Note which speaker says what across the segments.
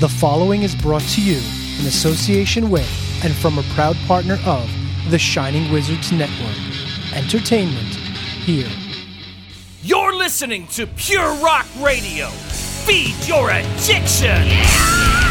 Speaker 1: The following is brought to you in association with and from a proud partner of the Shining Wizards Network. Entertainment here.
Speaker 2: You're listening to Pure Rock Radio. Feed your addiction.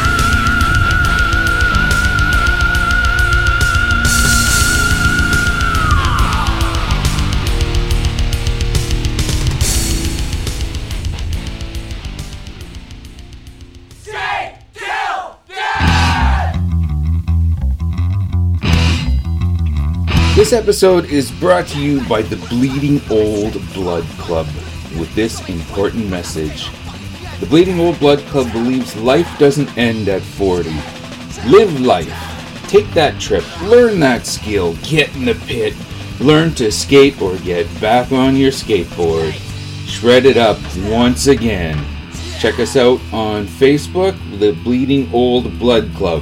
Speaker 3: This episode is brought to you by the Bleeding Old Blood Club with this important message. The Bleeding Old Blood Club believes life doesn't end at 40. Live life. Take that trip. Learn that skill. Get in the pit. Learn to skate or get back on your skateboard. Shred it up once again. Check us out on Facebook, the Bleeding Old Blood Club.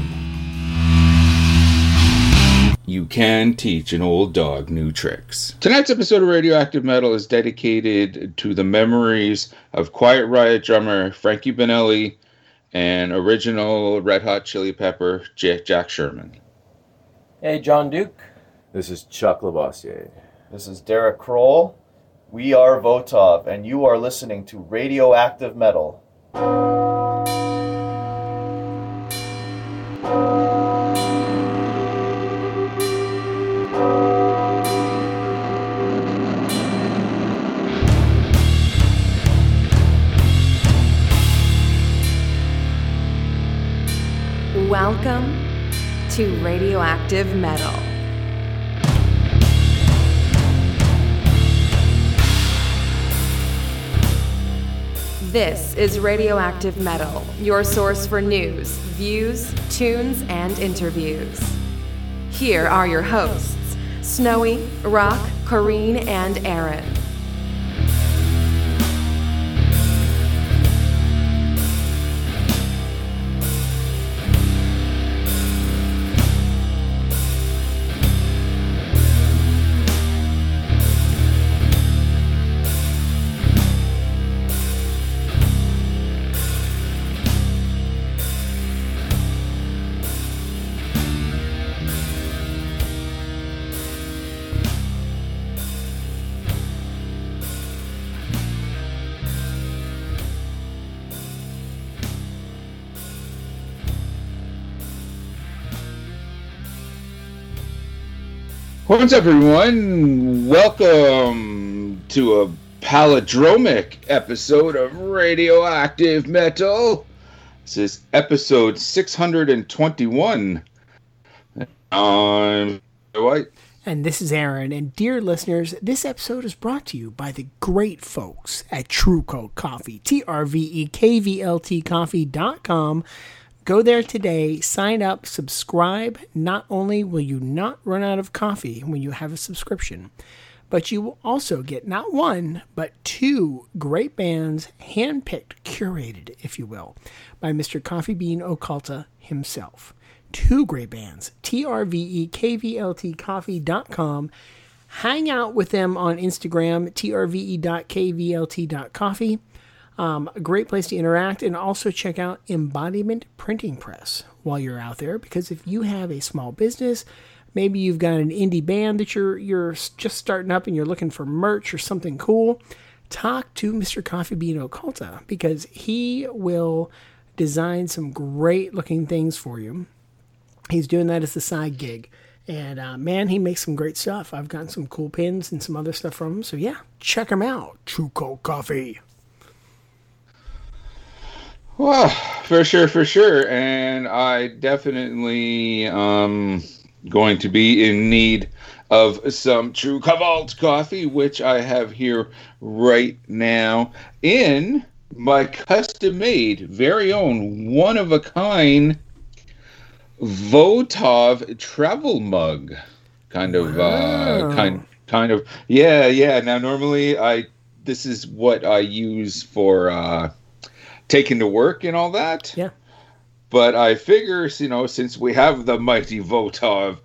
Speaker 3: You can teach an old dog new tricks. Tonight's episode of Radioactive Metal is dedicated to the memories of Quiet Riot drummer Frankie Banali and original Red Hot Chili Pepper Jack Sherman.
Speaker 4: Hey, John Duke.
Speaker 5: This is Chuck LaBossiere.
Speaker 6: This is Derek Kroll. We are Votov, and you are listening to Radioactive Metal.
Speaker 7: Welcome to Radioactive Metal. This is Radioactive Metal, your source for news, views, tunes, and interviews. Here are your hosts Snowy, Rock, Corrine, and Aaron.
Speaker 3: What's up, everyone? Welcome to a palindromic episode of Radioactive Metal. This is episode 621. I'm White.
Speaker 1: And this is Aaron. And dear listeners, this episode is brought to you by the great folks at Trve Kvlt Coffee, T R V E K V L T coffee.com. Go there today, sign up, subscribe. Not only will you not run out of coffee when you have a subscription, but you will also get not one, but two great bands, handpicked, curated, if you will, by Mr. Coffee Bean Occulta himself. Two great bands, trvekvlt coffee.com. Hang out with them on Instagram, trve.kvlt.coffee. Um, a great place to interact and also check out Embodiment Printing Press while you're out there because if you have a small business, maybe you've got an indie band that you're you're just starting up and you're looking for merch or something cool, talk to Mr. Coffee Bean Occulta because he will design some great looking things for you. He's doing that as a side gig. And uh, man, he makes some great stuff. I've gotten some cool pins and some other stuff from him. So yeah, check him out. Kvlt Coffee.
Speaker 3: Well, for sure, for sure. And I definitely um going to be in need of some Trve Kvlt coffee, which I have here right now in my custom made, very own, one of a kind Votov travel mug. Kind of
Speaker 1: Wow.
Speaker 3: uh kind kind of yeah, yeah. Now normally I this is what I use for uh taking to work and all that.
Speaker 1: Yeah.
Speaker 3: But I figure, you know, since we have the mighty Votov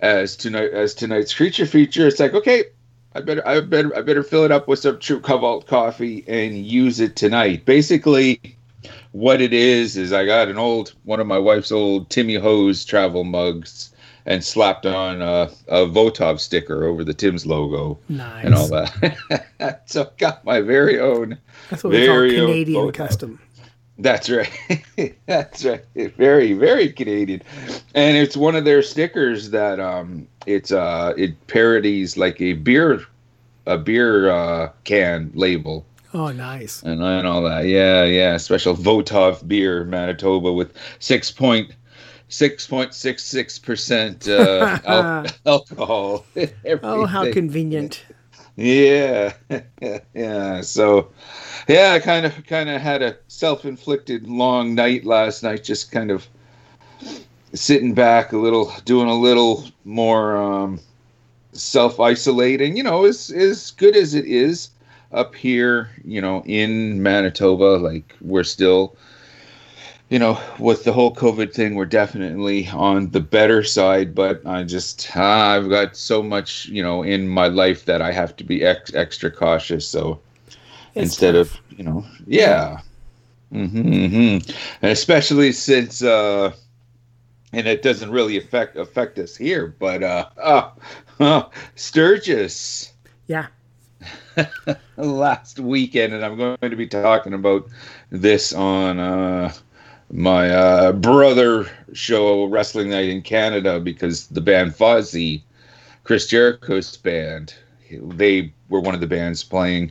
Speaker 3: as tonight as tonight's creature feature, it's like okay, I better I better I better fill it up with some Trve Kvlt coffee and use it tonight. Basically, what it is is I got an old one of my wife's old Timmy Ho's travel mugs and slapped on a, a Votov sticker over the Tim's logo
Speaker 1: Nice.
Speaker 3: and all that. so I got my very own.
Speaker 1: That's what we call
Speaker 3: very
Speaker 1: Canadian
Speaker 3: Votov.
Speaker 1: custom.
Speaker 3: That's right. That's right. Very, very Canadian. And it's one of their stickers that um it's uh it parodies like a beer a beer uh can label
Speaker 1: Oh, nice.
Speaker 3: and, and all that. Yeah, yeah. Special Votov beer, Manitoba with six point six point six six percent uh al- alcohol.
Speaker 1: Oh, how convenient.
Speaker 3: Yeah, yeah. So, yeah, I kind of kind of had a self-inflicted long night last night, just kind of sitting back a little, doing a little more um, self-isolating. You know, as as good as it is up here, you know, in Manitoba, like we're still. You know, with the whole COVID thing, we're definitely on the better side. But I just, ah, I've got so much, you know, in my life that I have to be ex- extra cautious. So
Speaker 1: It's
Speaker 3: instead
Speaker 1: tough.
Speaker 3: of, you know, yeah, hmm hmm and especially since, uh, and it doesn't really affect affect us here, but uh, uh, uh Sturgis
Speaker 1: Yeah.
Speaker 3: last weekend, and I'm going to be talking about this on uh, my uh, brother show, Wrestling Night in Canada, because the band Fozzy, Chris Jericho's band, they were one of the bands playing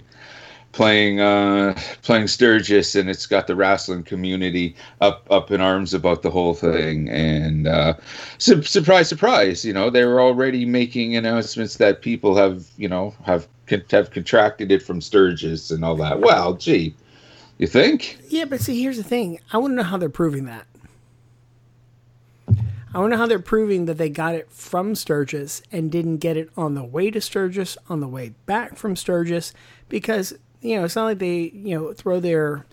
Speaker 3: playing uh playing Sturgis and it's got the wrestling community up up in arms about the whole thing. And uh su- surprise surprise you know they were already making announcements that people have you know have have contracted it from Sturgis and all that. Well gee you think
Speaker 1: Yeah, but see, here's the thing. I want to know how they're proving that. I want to know how they're proving that they got it from Sturgis and didn't get it on the way to Sturgis, on the way back from Sturgis, because you know it's not like they you know throw their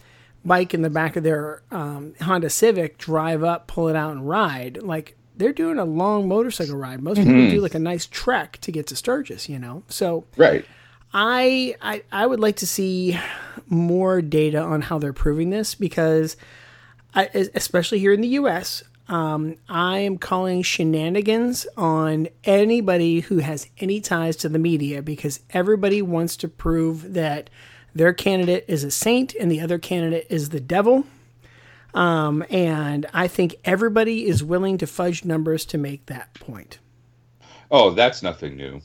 Speaker 1: bike in the back of their um, Honda Civic, drive up, pull it out, and ride. Like they're doing a long motorcycle ride. Most people do like a nice trek to get to Sturgis, you know. So
Speaker 3: right
Speaker 1: I, I I would like to see more data on how they're proving this because, I, especially here in the U.S., um, I am calling shenanigans on anybody who has any ties to the media because everybody wants to prove that their candidate is a saint and the other candidate is the devil. Um, and I think everybody is willing to fudge numbers to make that point.
Speaker 3: oh that's nothing new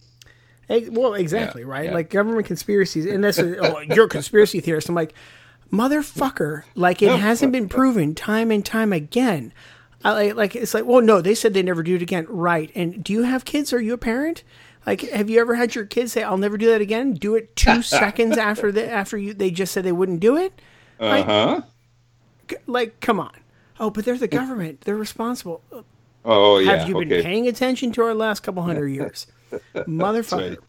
Speaker 1: Well, exactly, right?
Speaker 3: yeah.
Speaker 1: Like government conspiracies, and that's a, oh, you're a conspiracy theorist. I'm like, motherfucker! Like it hasn't been proven time and time again. I like, it's like, well, no, they said they never do it again, right? And do you have kids? Are you a parent? Like, have you ever had your kids say, "I'll never do that again"? Do it two seconds after the after you they just said they wouldn't do it. Like,
Speaker 3: uh-huh
Speaker 1: c- like, come on. Oh, but they're the government. They're responsible.
Speaker 3: oh yeah
Speaker 1: Have you been
Speaker 3: okay
Speaker 1: paying attention to our last couple hundred years, motherfucker?
Speaker 3: right.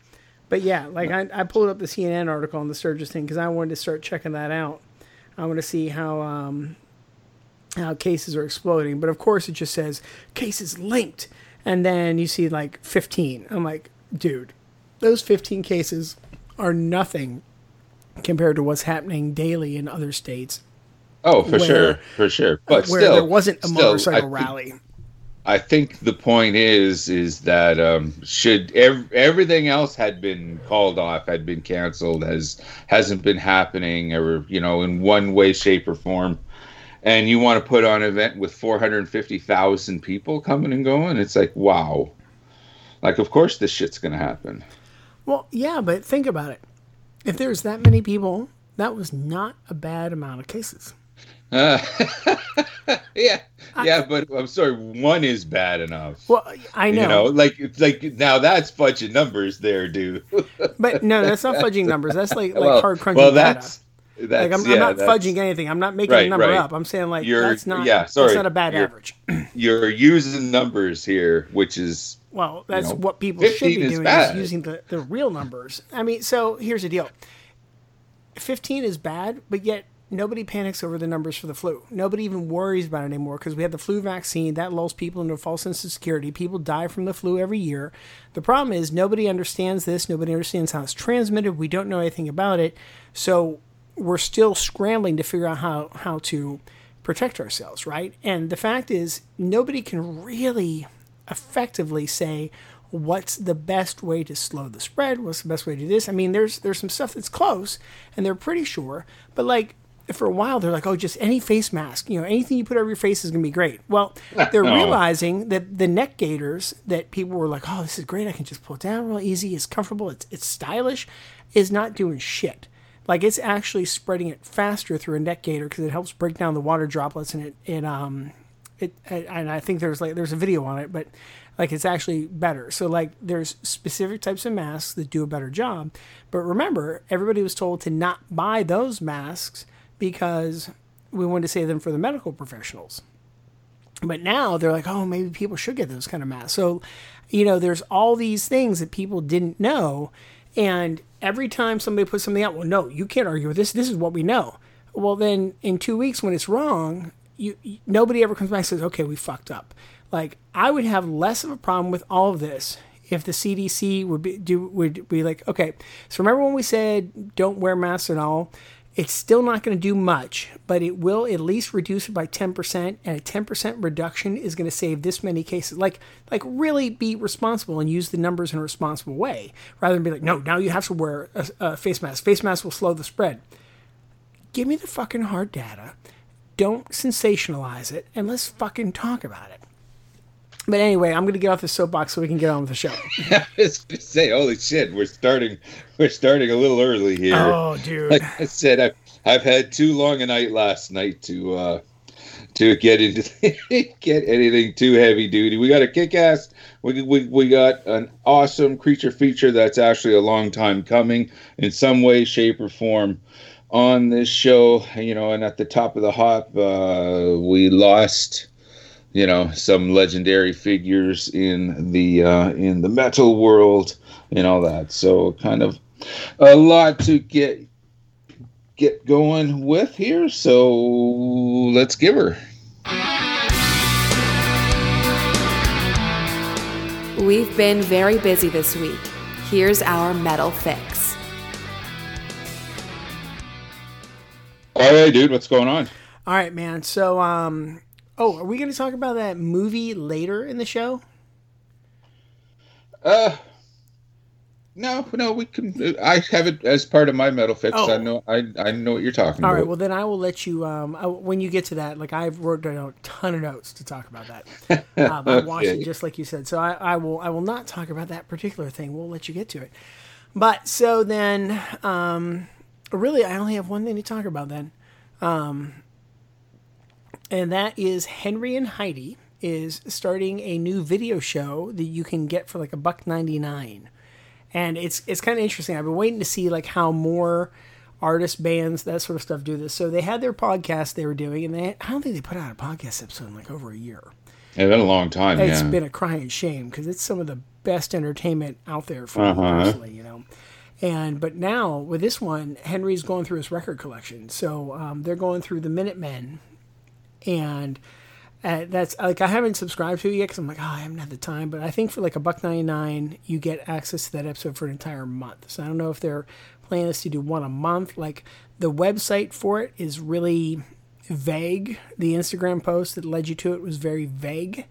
Speaker 1: But yeah, like I, I pulled up the CNN article on the Sturgis thing because I wanted to start checking that out. I want to see how um, how cases are exploding. But of course, it just says cases linked, and then you see like 15. I'm like, dude, those 15 cases are nothing compared to what's happening daily in other states
Speaker 3: oh for
Speaker 1: where-
Speaker 3: sure for sure but
Speaker 1: where
Speaker 3: still
Speaker 1: there wasn't a
Speaker 3: still,
Speaker 1: motorcycle
Speaker 3: think-
Speaker 1: rally.
Speaker 3: I think the point is is that um, should ev- everything else had been called off, had been canceled, has hasn't been happening, or you know, in one way, shape, or form, and you want to put on an event with four hundred fifty thousand people coming and going, it's like wow, like of course this shit's gonna happen.
Speaker 1: Well, yeah, but think about it. If there's that many people, that was not a bad amount of cases.
Speaker 3: Uh, yeah, yeah, but I'm sorry, one is bad enough.
Speaker 1: Well, I know,
Speaker 3: You know, like like now that's fudging numbers there, dude.
Speaker 1: but no, that's not fudging numbers. That's like like
Speaker 3: well,
Speaker 1: hard crunching
Speaker 3: well,
Speaker 1: data.
Speaker 3: that's that's
Speaker 1: Like I'm,
Speaker 3: yeah,
Speaker 1: I'm not
Speaker 3: that's-
Speaker 1: fudging anything. I'm not making a number
Speaker 3: right.
Speaker 1: up. I'm saying like
Speaker 3: You're-
Speaker 1: that's not.
Speaker 3: yeah,
Speaker 1: That's
Speaker 3: sorry.
Speaker 1: not a bad
Speaker 3: You're-
Speaker 1: average.
Speaker 3: You're using numbers here, which is
Speaker 1: Well, that's
Speaker 3: know,
Speaker 1: what people should be
Speaker 3: is
Speaker 1: doing
Speaker 3: bad.
Speaker 1: is using the, the real numbers. I mean, so here's the deal. 15 is bad, but yet nobody panics over the numbers for the flu. Nobody even worries about it anymore because we have the flu vaccine that lulls people into a false sense of security. People die from the flu every year. The problem is nobody understands this. Nobody understands how it's transmitted. We don't know anything about it. So we're still scrambling to figure out how, how to protect ourselves, right? And the fact is, nobody can really effectively say what's the best way to slow the spread, what's the best way to do this. I mean, there's there's some stuff that's close, and they're pretty sure, but like for a while they're like, oh, just any face mask, you know, anything you put over your face is gonna be great. Well, they're
Speaker 3: No.
Speaker 1: realizing that the neck gaiters that people were like, oh, this is great, I can just pull it down real easy, it's comfortable, it's it's stylish, is not doing shit. Like it's actually spreading it faster through a neck gaiter because it helps break down the water droplets and it it um it and I think there's like there's a video on it, but like it's actually better. So like there's specific types of masks that do a better job. But remember, everybody was told to not buy those masks because we wanted to save them for the medical professionals. But now they're like, oh, maybe people should get those kind of masks. So, you know, there's all these things that people didn't know. And every time somebody puts something out, well, no, you can't argue with this. This is what we know. Well, then in two weeks when it's wrong, you, nobody ever comes back and says, okay, we fucked up. Like I would have less of a problem with all of this if the CDC would be do would be like, okay, so remember when we said don't wear masks and all? It's still not going to do much, but it will at least reduce it by 10%, and a 10% reduction is going to save this many cases. Like, like really be responsible and use the numbers in a responsible way, rather than be like, no, now you have to wear a, a face mask. Face mask will slow the spread. Give me the fucking hard data. Don't sensationalize it, and let's fucking talk about it. But anyway, I'm going to get off the soapbox so we can get on with the show.
Speaker 3: I was gonna say, holy shit, we're starting, we're starting a little early here.
Speaker 1: Oh, dude.
Speaker 3: Like I said, I've, I've had too long a night last night to uh, to get into get anything too heavy duty. We got a kick ass. We, we we got an awesome creature feature that's actually a long time coming in some way, shape, or form on this show. You know, and at the top of the hop, uh, we lost you know some legendary figures in the uh, in the metal world and all that. So kind of a lot to get get going with here. So let's give her.
Speaker 7: We've been very busy this week. Here's our metal fix.
Speaker 3: All right, dude, what's going on?
Speaker 1: All right, man. So, um, oh, are we going to talk about that movie later in the show?
Speaker 3: Uh, no, no, we can. I have it as part of my metal fix.
Speaker 1: Oh.
Speaker 3: I know, I I know what you're talking
Speaker 1: All
Speaker 3: about.
Speaker 1: All right, Well, then I will let you. Um, I, when you get to that, like I've wrote down a ton of notes to talk about that. Um, I watched it just like you said, so I, I will. I will not talk about that particular thing. We'll let you get to it. But so then, um, really, I only have one thing to talk about then, um, and that is Henry and Heidi is starting a new video show that you can get for like a buck ninety nine and it's it's kind of interesting. I've been waiting to see like how more artists, bands, that sort of stuff do this. So they had their podcast they were doing, and they I don't think they put out a podcast episode in like over a year.
Speaker 3: It's been a long time.
Speaker 1: It's
Speaker 3: yeah.
Speaker 1: been a crying shame because it's some of the best entertainment out there for
Speaker 3: Uh-huh.
Speaker 1: me personally, you know. And but now with this one, Henry's going through his record collection, so um, they're going through the Minutemen, and uh, that's like I haven't subscribed to it yet because I'm like, oh, I haven't had the time. But I think for like a buck ninety nine, you get access to that episode for an entire month. So I don't know if they're planning to do one a month. Like the website for it is really vague. The Instagram post that led you to it was very vague.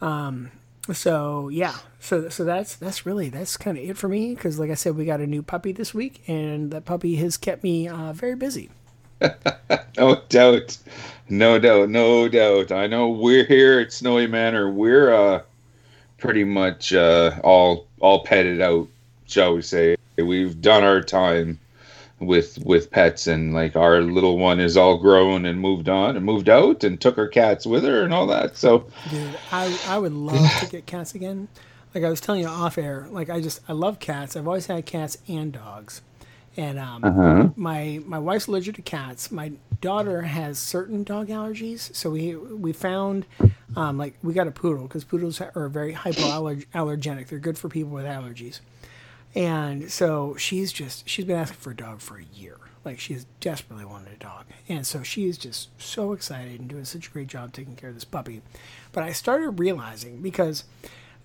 Speaker 1: Um, so yeah, so so that's that's really that's kind of it for me because like I said, we got a new puppy this week, and that puppy has kept me uh, very busy.
Speaker 3: No doubt. No doubt. No doubt. I know we're here at Snowy Manor. We're uh pretty much uh all all petted out, shall we say. We've done our time with with pets and like our little one is all grown and moved on and moved out and took her cats with her and all that. So
Speaker 1: Dude, I I would love to get cats again. Like I was telling you off air, like I just I love cats. I've always had cats and dogs, and um, my my wife's allergic to cats. My daughter has certain dog allergies, so we we found um, like we got a poodle because poodles are very hypoallergenic. They're good for people with allergies. And so she's just she's been asking for a dog for a year. Like she has desperately wanted a dog. And so she is just so excited and doing such a great job taking care of this puppy. But I started realizing because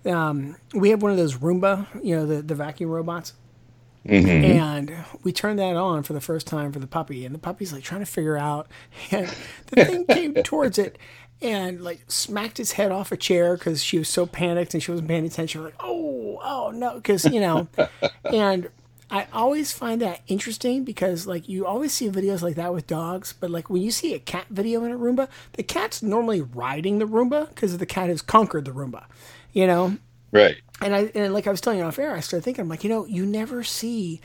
Speaker 1: um, we have one of those Roomba, you know, the, the vacuum robots. Mm-hmm. And we turned that on for the first time for the puppy, and the puppy's like trying to figure out. And the thing came towards it and like smacked its head off a chair because she was so panicked and she wasn't paying attention. Like, oh, oh no, because you know, and I always find that interesting because like you always see videos like that with dogs, but like when you see a cat video in a Roomba, the cat's normally riding the Roomba because the cat has conquered the Roomba, you know.
Speaker 3: Right.
Speaker 1: And I and like I was telling you off air, I started thinking, I'm like, you know, you never see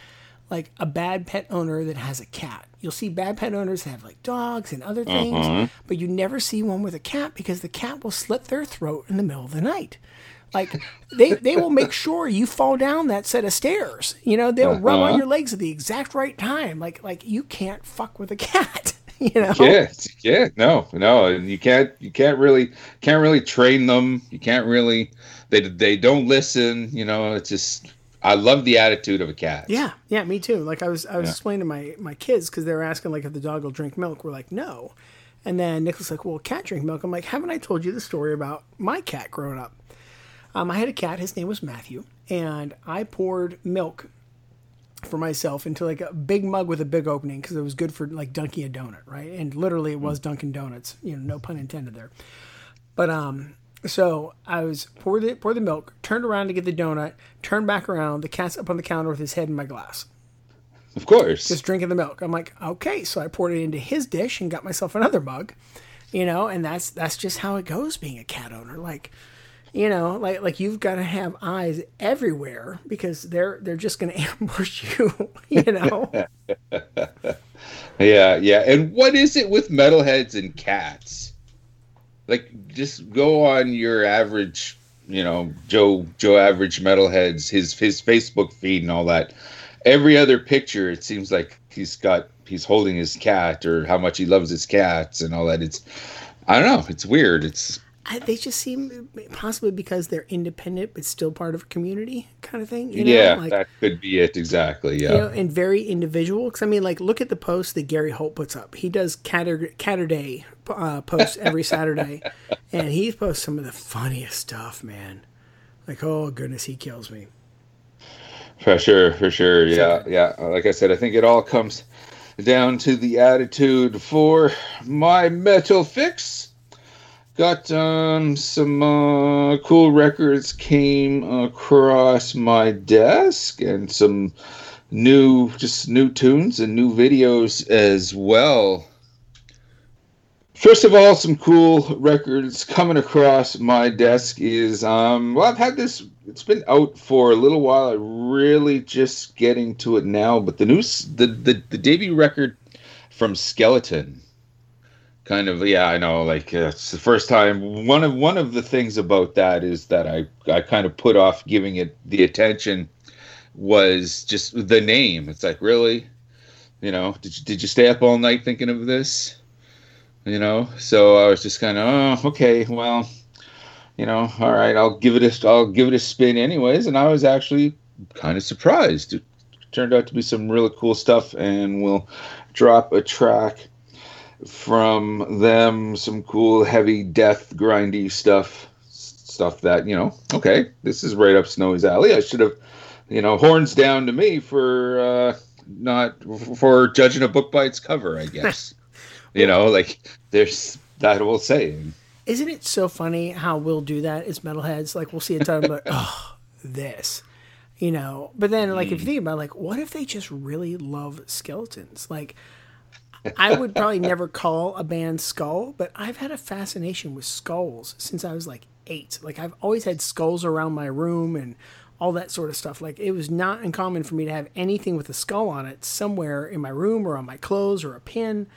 Speaker 1: like a bad pet owner that has a cat. You'll see bad pet owners that have like dogs and other things, mm-hmm. but you never see one with a cat because the cat will slit their throat in the middle of the night. Like they they will make sure you fall down that set of stairs. You know, they'll rub on uh-huh. your legs at the exact right time. Like like you can't fuck with a cat. You know.
Speaker 3: Yeah, yeah, no, no, and you can't, you can't really, can't really train them. You can't really, they, they don't listen. You know, it's just, I love the attitude of a cat.
Speaker 1: Yeah, yeah, me too. Like I was, I was
Speaker 3: Yeah.
Speaker 1: explaining to my my kids because they were asking like if the dog will drink milk. We're like, no. And then Nicholas like, well, cat drink milk. I'm like, haven't I told you the story about my cat growing up? Um, I had a cat. His name was Matthew, and I poured milk for myself into like a big mug with a big opening because it was good for like dunking a donut, right? And literally, it was Dunkin' Donuts. You know, no pun intended there. But um, so I was pour the pour the milk, turned around to get the donut, turned back around. The cat's up on the counter with his head in my glass,
Speaker 3: Of course.
Speaker 1: just drinking the milk. I'm like, okay, so I poured it into his dish and got myself another mug, you know, and that's that's just how it goes being a cat owner. Like, you know, like like you've got to have eyes everywhere because they're they're just going to ambush you, you know.
Speaker 3: Yeah, yeah. And what is it with metalheads and cats? Like, just go on your average, you know, Joe Joe average metalheads, his his Facebook feed and all that. Every other picture, it seems like he's got he's holding his cat or how much he loves his cats and all that. It's I don't know. It's weird. It's
Speaker 1: I, they just seem possibly because they're independent but still part of a community kind of thing. You know?
Speaker 3: yeah,
Speaker 1: like,
Speaker 3: that could be it exactly. Yeah.
Speaker 1: you know, and very individual. Because I mean, like, look at the post that Gary Holt puts up. He does Catter Catterday uh, posts every Saturday, and he posts some of the funniest stuff, man. Like, oh goodness, he kills me.
Speaker 3: For sure, for sure. Yeah, yeah. Like I said, I think it all comes down to the attitude for my metal fix. Got um, some uh, cool records came across my desk and some new, just new tunes and new videos as well. First of all, some cool records coming across my desk is um well I've had this it's been out for a little while. I'm really just getting to it now, but the new the the, the debut record from Skeleton kind of yeah I know like uh, it's the first time. One of one of the things about that is that I I kind of put off giving it the attention was just the name. It's like really? You know did you, did you stay up all night thinking of this? you know? So i was just kind of oh okay well you know all right i'll give it a i'll give it a spin anyways. And i was actually kind of surprised. It turned out to be some really cool stuff and we'll drop a track from them some cool heavy death grindy stuff stuff that you know okay this is right up snowy's alley i should have you know horns down to me for uh not for judging a book by its cover i guess you know, like there's that old saying.
Speaker 1: Isn't it so funny how we'll do that as metalheads? Like, we'll see a title like, oh, this, you know. But then, like, if you think about, it, like, what if they just really love skeletons? Like, I would probably never call a band Skull, but I've had a fascination with skulls since I was like eight. Like, I've always had skulls around my room and all that sort of stuff. Like, it was not uncommon for me to have anything with a skull on it somewhere in my room or on my clothes or a pin,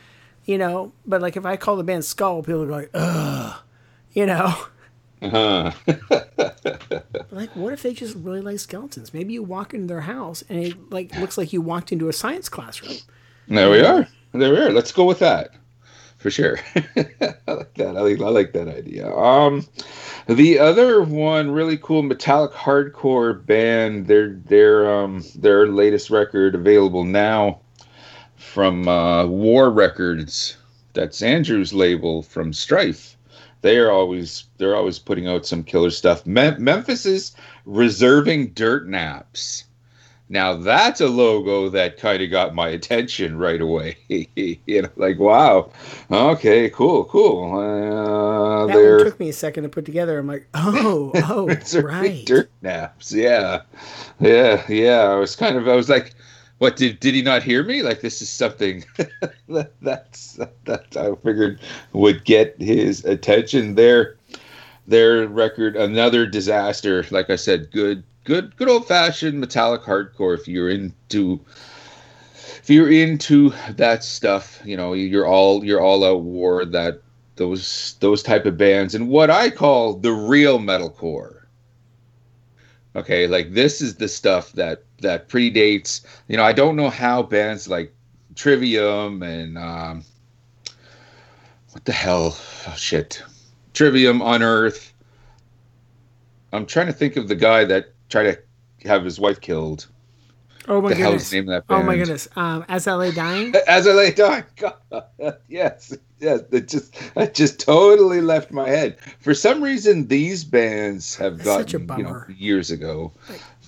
Speaker 1: you know. But, like, if I call the band Skull, people are like, ugh, you know.
Speaker 3: Uh-huh.
Speaker 1: Like, what if they just really like skeletons? Maybe you walk into their house and it like looks like you walked into a science classroom.
Speaker 3: there we are. There are. Let's go with that. For sure. I like that. I like, I like that idea. Um the other one really cool metallic hardcore band, their their um their latest record available now from uh War Records. That's Andrew's label from Strife. They are always they're always putting out some killer stuff. Mem- Memphis is Reserving Dirtnaps. Now that's a logo that kind of got my attention right away. you know, like wow, okay, cool, cool. Uh,
Speaker 1: That one took me a second to put together. I'm like, oh, oh,
Speaker 3: it's
Speaker 1: right.
Speaker 3: dirt naps. Yeah, yeah, yeah. I was kind of, I was like, what did did he not hear me? Like this is something that that's that I figured would get his attention. Their their record, another disaster. Like I said, good good good old fashioned metallic hardcore. If you're into if you're into that stuff, you know you're all you're all out war that those those type of bands and what I call the real metalcore. Okay, like this is the stuff that that predates. You know, I don't know how bands like Trivium and um, what the hell, oh, shit, Trivium, Unearth. I'm trying to think of the guy that tried to have his wife killed.
Speaker 1: Oh my
Speaker 3: the
Speaker 1: goodness.
Speaker 3: name that
Speaker 1: Oh my goodness. Um, As I Lay Dying.
Speaker 3: As I lay down, God, yes, yes, it just, just totally left my head. For some reason, these bands have
Speaker 1: That's such a
Speaker 3: gotten, you know, years ago,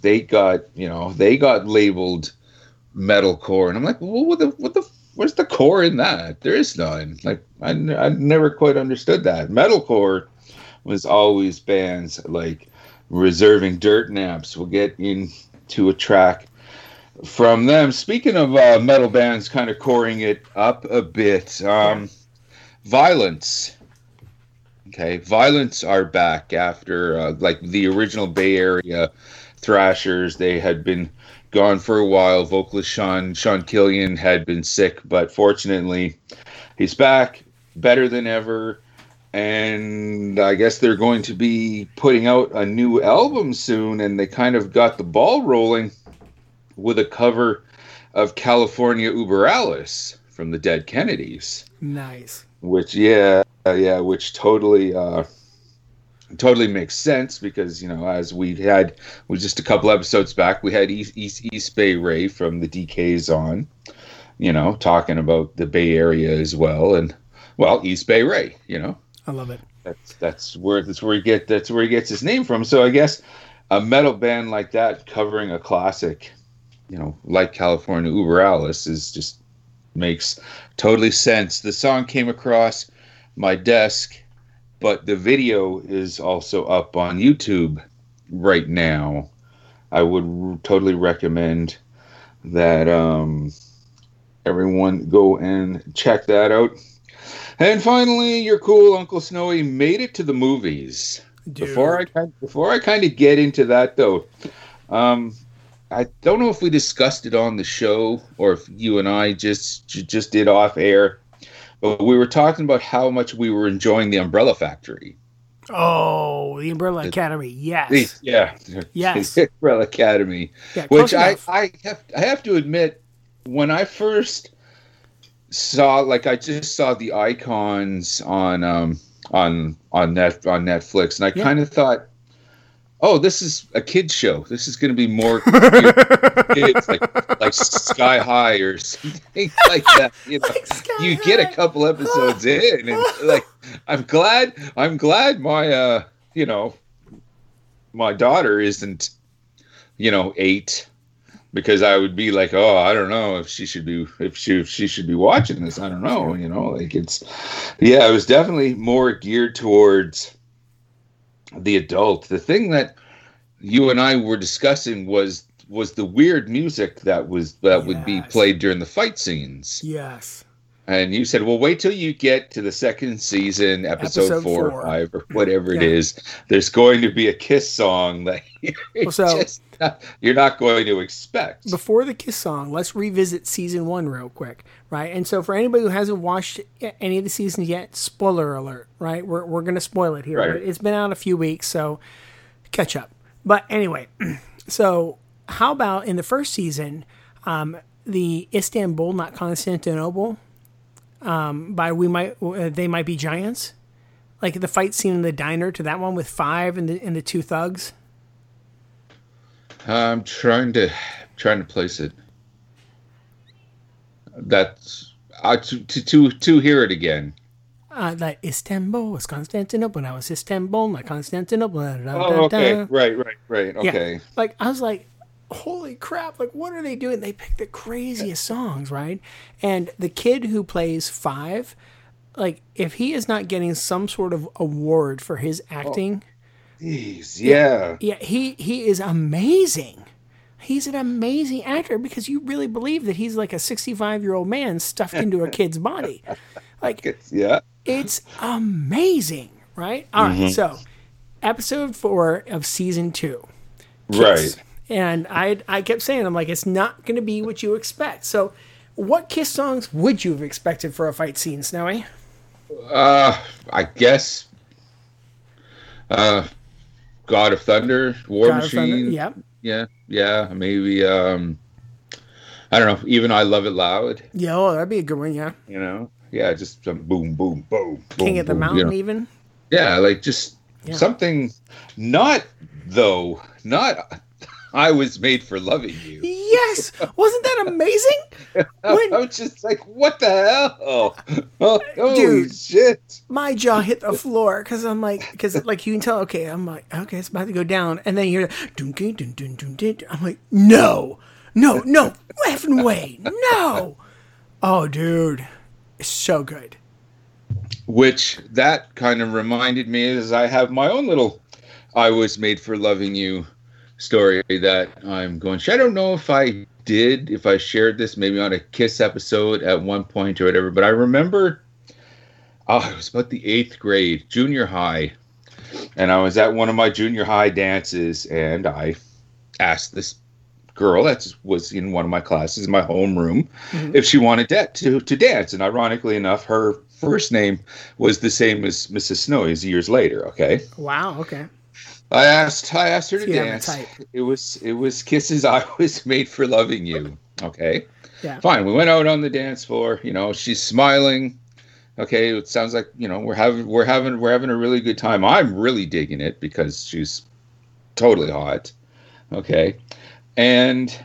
Speaker 3: they got, you know, they got labeled metalcore, and I'm like, well, what the, what the, where's the core in that? There is none. Like, I, n- I never quite understood that. Metalcore was always bands like Reserving Dirtnaps. We'll get into a track from them. Speaking of uh, metal bands, kind of coring it up a bit. Um, Vio-lence. Okay, Vio-lence are back after uh, like the original Bay Area Thrashers. They had been gone for a while. Vocalist Sean Sean Killian had been sick, but fortunately, he's back, better than ever. And I guess they're going to be putting out a new album soon, and they kind of got the ball rolling with a cover of California Über Alles from the Dead Kennedys,
Speaker 1: Nice.
Speaker 3: which yeah, yeah, which totally uh totally makes sense because you know as we had we just a couple episodes back we had East East, East Bay Ray from the DKs on, you know, talking about the Bay Area as well. And well, East Bay Ray, you know
Speaker 1: I love it.
Speaker 3: that's that's where that's where he get that's where he gets his name from. So I guess a metal band like that covering a classic, you know, like California Über Alles is just makes totally sense. The song came across my desk, but the video is also up on YouTube right now. I would totally recommend that um, everyone go and check that out. And finally, your cool Uncle Snowy made it to the movies.
Speaker 1: Dude.
Speaker 3: Before I kind before I kind of get into that though, um, I don't know if we discussed it on the show or if you and I just just did off air, but we were talking about how much we were enjoying the Umbrella Factory.
Speaker 1: Oh, the Umbrella Academy. Yes.
Speaker 3: Yeah,
Speaker 1: Yes.
Speaker 3: the Umbrella Academy.
Speaker 1: Yeah,
Speaker 3: which I. I have I have to admit, when I first saw like I just saw the icons on um on on net on Netflix, and I
Speaker 1: Yeah.
Speaker 3: kind of thought, oh, this is a kids show. This is going to be more kids like like Sky High or something like that. You know,
Speaker 1: Sky
Speaker 3: you get a couple episodes in, and like I'm glad I'm glad my uh you know my daughter isn't you know eight because I would be like, oh, I don't know if she should be if she if she should be watching this. I don't know, you know, like it's yeah, it was definitely more geared towards the adult. The thing that you and I were discussing was was the weird music that was that would be played during the fight scenes.
Speaker 1: Yes.
Speaker 3: And you said, well, wait till you get to the second season, episode,
Speaker 1: Episode
Speaker 3: four,
Speaker 1: four.
Speaker 3: or five, or whatever it
Speaker 1: Yeah.
Speaker 3: is. There's going to be a Kiss song that
Speaker 1: Well, so-
Speaker 3: not, you're not going to expect.
Speaker 1: Before the Kiss song, let's revisit season one real quick, right? And so, for anybody who hasn't watched any of the seasons yet, spoiler alert, right? We're, we're going to spoil it here.
Speaker 3: Right.
Speaker 1: It's been out a few weeks, so catch up. But anyway, so how about in the first season, um, the Istanbul, not Constantinople, um, by we might uh, they might be giants, like the fight scene in the diner to that one with five and the and the two thugs.
Speaker 3: I'm trying to trying to place it. That's uh, to, to to to hear it again.
Speaker 1: Uh, like Istanbul was Constantinople, now it's Istanbul, not Constantinople. da, da,
Speaker 3: Oh, okay,
Speaker 1: da.
Speaker 3: right, right, right.
Speaker 1: Yeah.
Speaker 3: Okay,
Speaker 1: Like I was like, holy crap, like what are they doing? They pick the craziest songs, right? And the kid who plays five, like if he is not getting some sort of award for his oh, acting,
Speaker 3: Jeez, yeah.
Speaker 1: yeah, he he is amazing. He's an amazing actor because you really believe that he's like a 65 year old man stuffed into a kid's body. Like it's,
Speaker 3: Yeah.
Speaker 1: it's amazing, right? All right, mm-hmm. so episode four of season two. Kiss.
Speaker 3: Right.
Speaker 1: And I I kept saying I'm like it's not going to be what you expect. So, what Kiss songs would you have expected for a fight scene, Snowy?
Speaker 3: Uh, I guess. Uh, God of Thunder, War
Speaker 1: God?
Speaker 3: Machine.
Speaker 1: Yep.
Speaker 3: Yeah, yeah, maybe. Um, I don't know. Even I love it loud.
Speaker 1: Yeah, oh, that'd be a good one. Yeah,
Speaker 3: You know. Yeah, just some boom, boom, boom.
Speaker 1: King
Speaker 3: boom,
Speaker 1: of the
Speaker 3: boom,
Speaker 1: Mountain,
Speaker 3: you know.
Speaker 1: even.
Speaker 3: Yeah, like just
Speaker 1: Yeah.
Speaker 3: something. Not though. Not. I was made for loving you.
Speaker 1: Yes, wasn't that amazing? When-
Speaker 3: I was just like, what the hell? Oh,
Speaker 1: Dude.
Speaker 3: shit!
Speaker 1: My jaw hit the floor because I'm like, because like you can tell, okay, I'm like, okay, it's about to go down, and then you hear, dun, dun, dun, dun, dun, dun. I'm like, no, no, no, effing way, no. Oh, dude, it's so good.
Speaker 3: Which that kind of reminded me as I have my own little I was made for loving you story that I'm going. I don't know if I did, if I shared this maybe on a Kiss episode at one point or whatever, but I remember oh, it was about the eighth grade, junior high, and I was at one of my junior high dances, and I asked this girl that was in one of my classes in my homeroom mm-hmm. if she wanted da- to to dance. And ironically enough, her first name was the same as Mrs. Snowy's years later. Okay,
Speaker 1: Wow. Okay.
Speaker 3: I asked I asked her to
Speaker 1: So you have a
Speaker 3: dance. It was it was kisses I was made for loving you. Okay,
Speaker 1: Yeah.
Speaker 3: fine. We went out on the dance floor. You know, she's smiling. Okay, it sounds like you know we're having we're having we're having a really good time. I'm really digging it because she's totally hot. Okay, and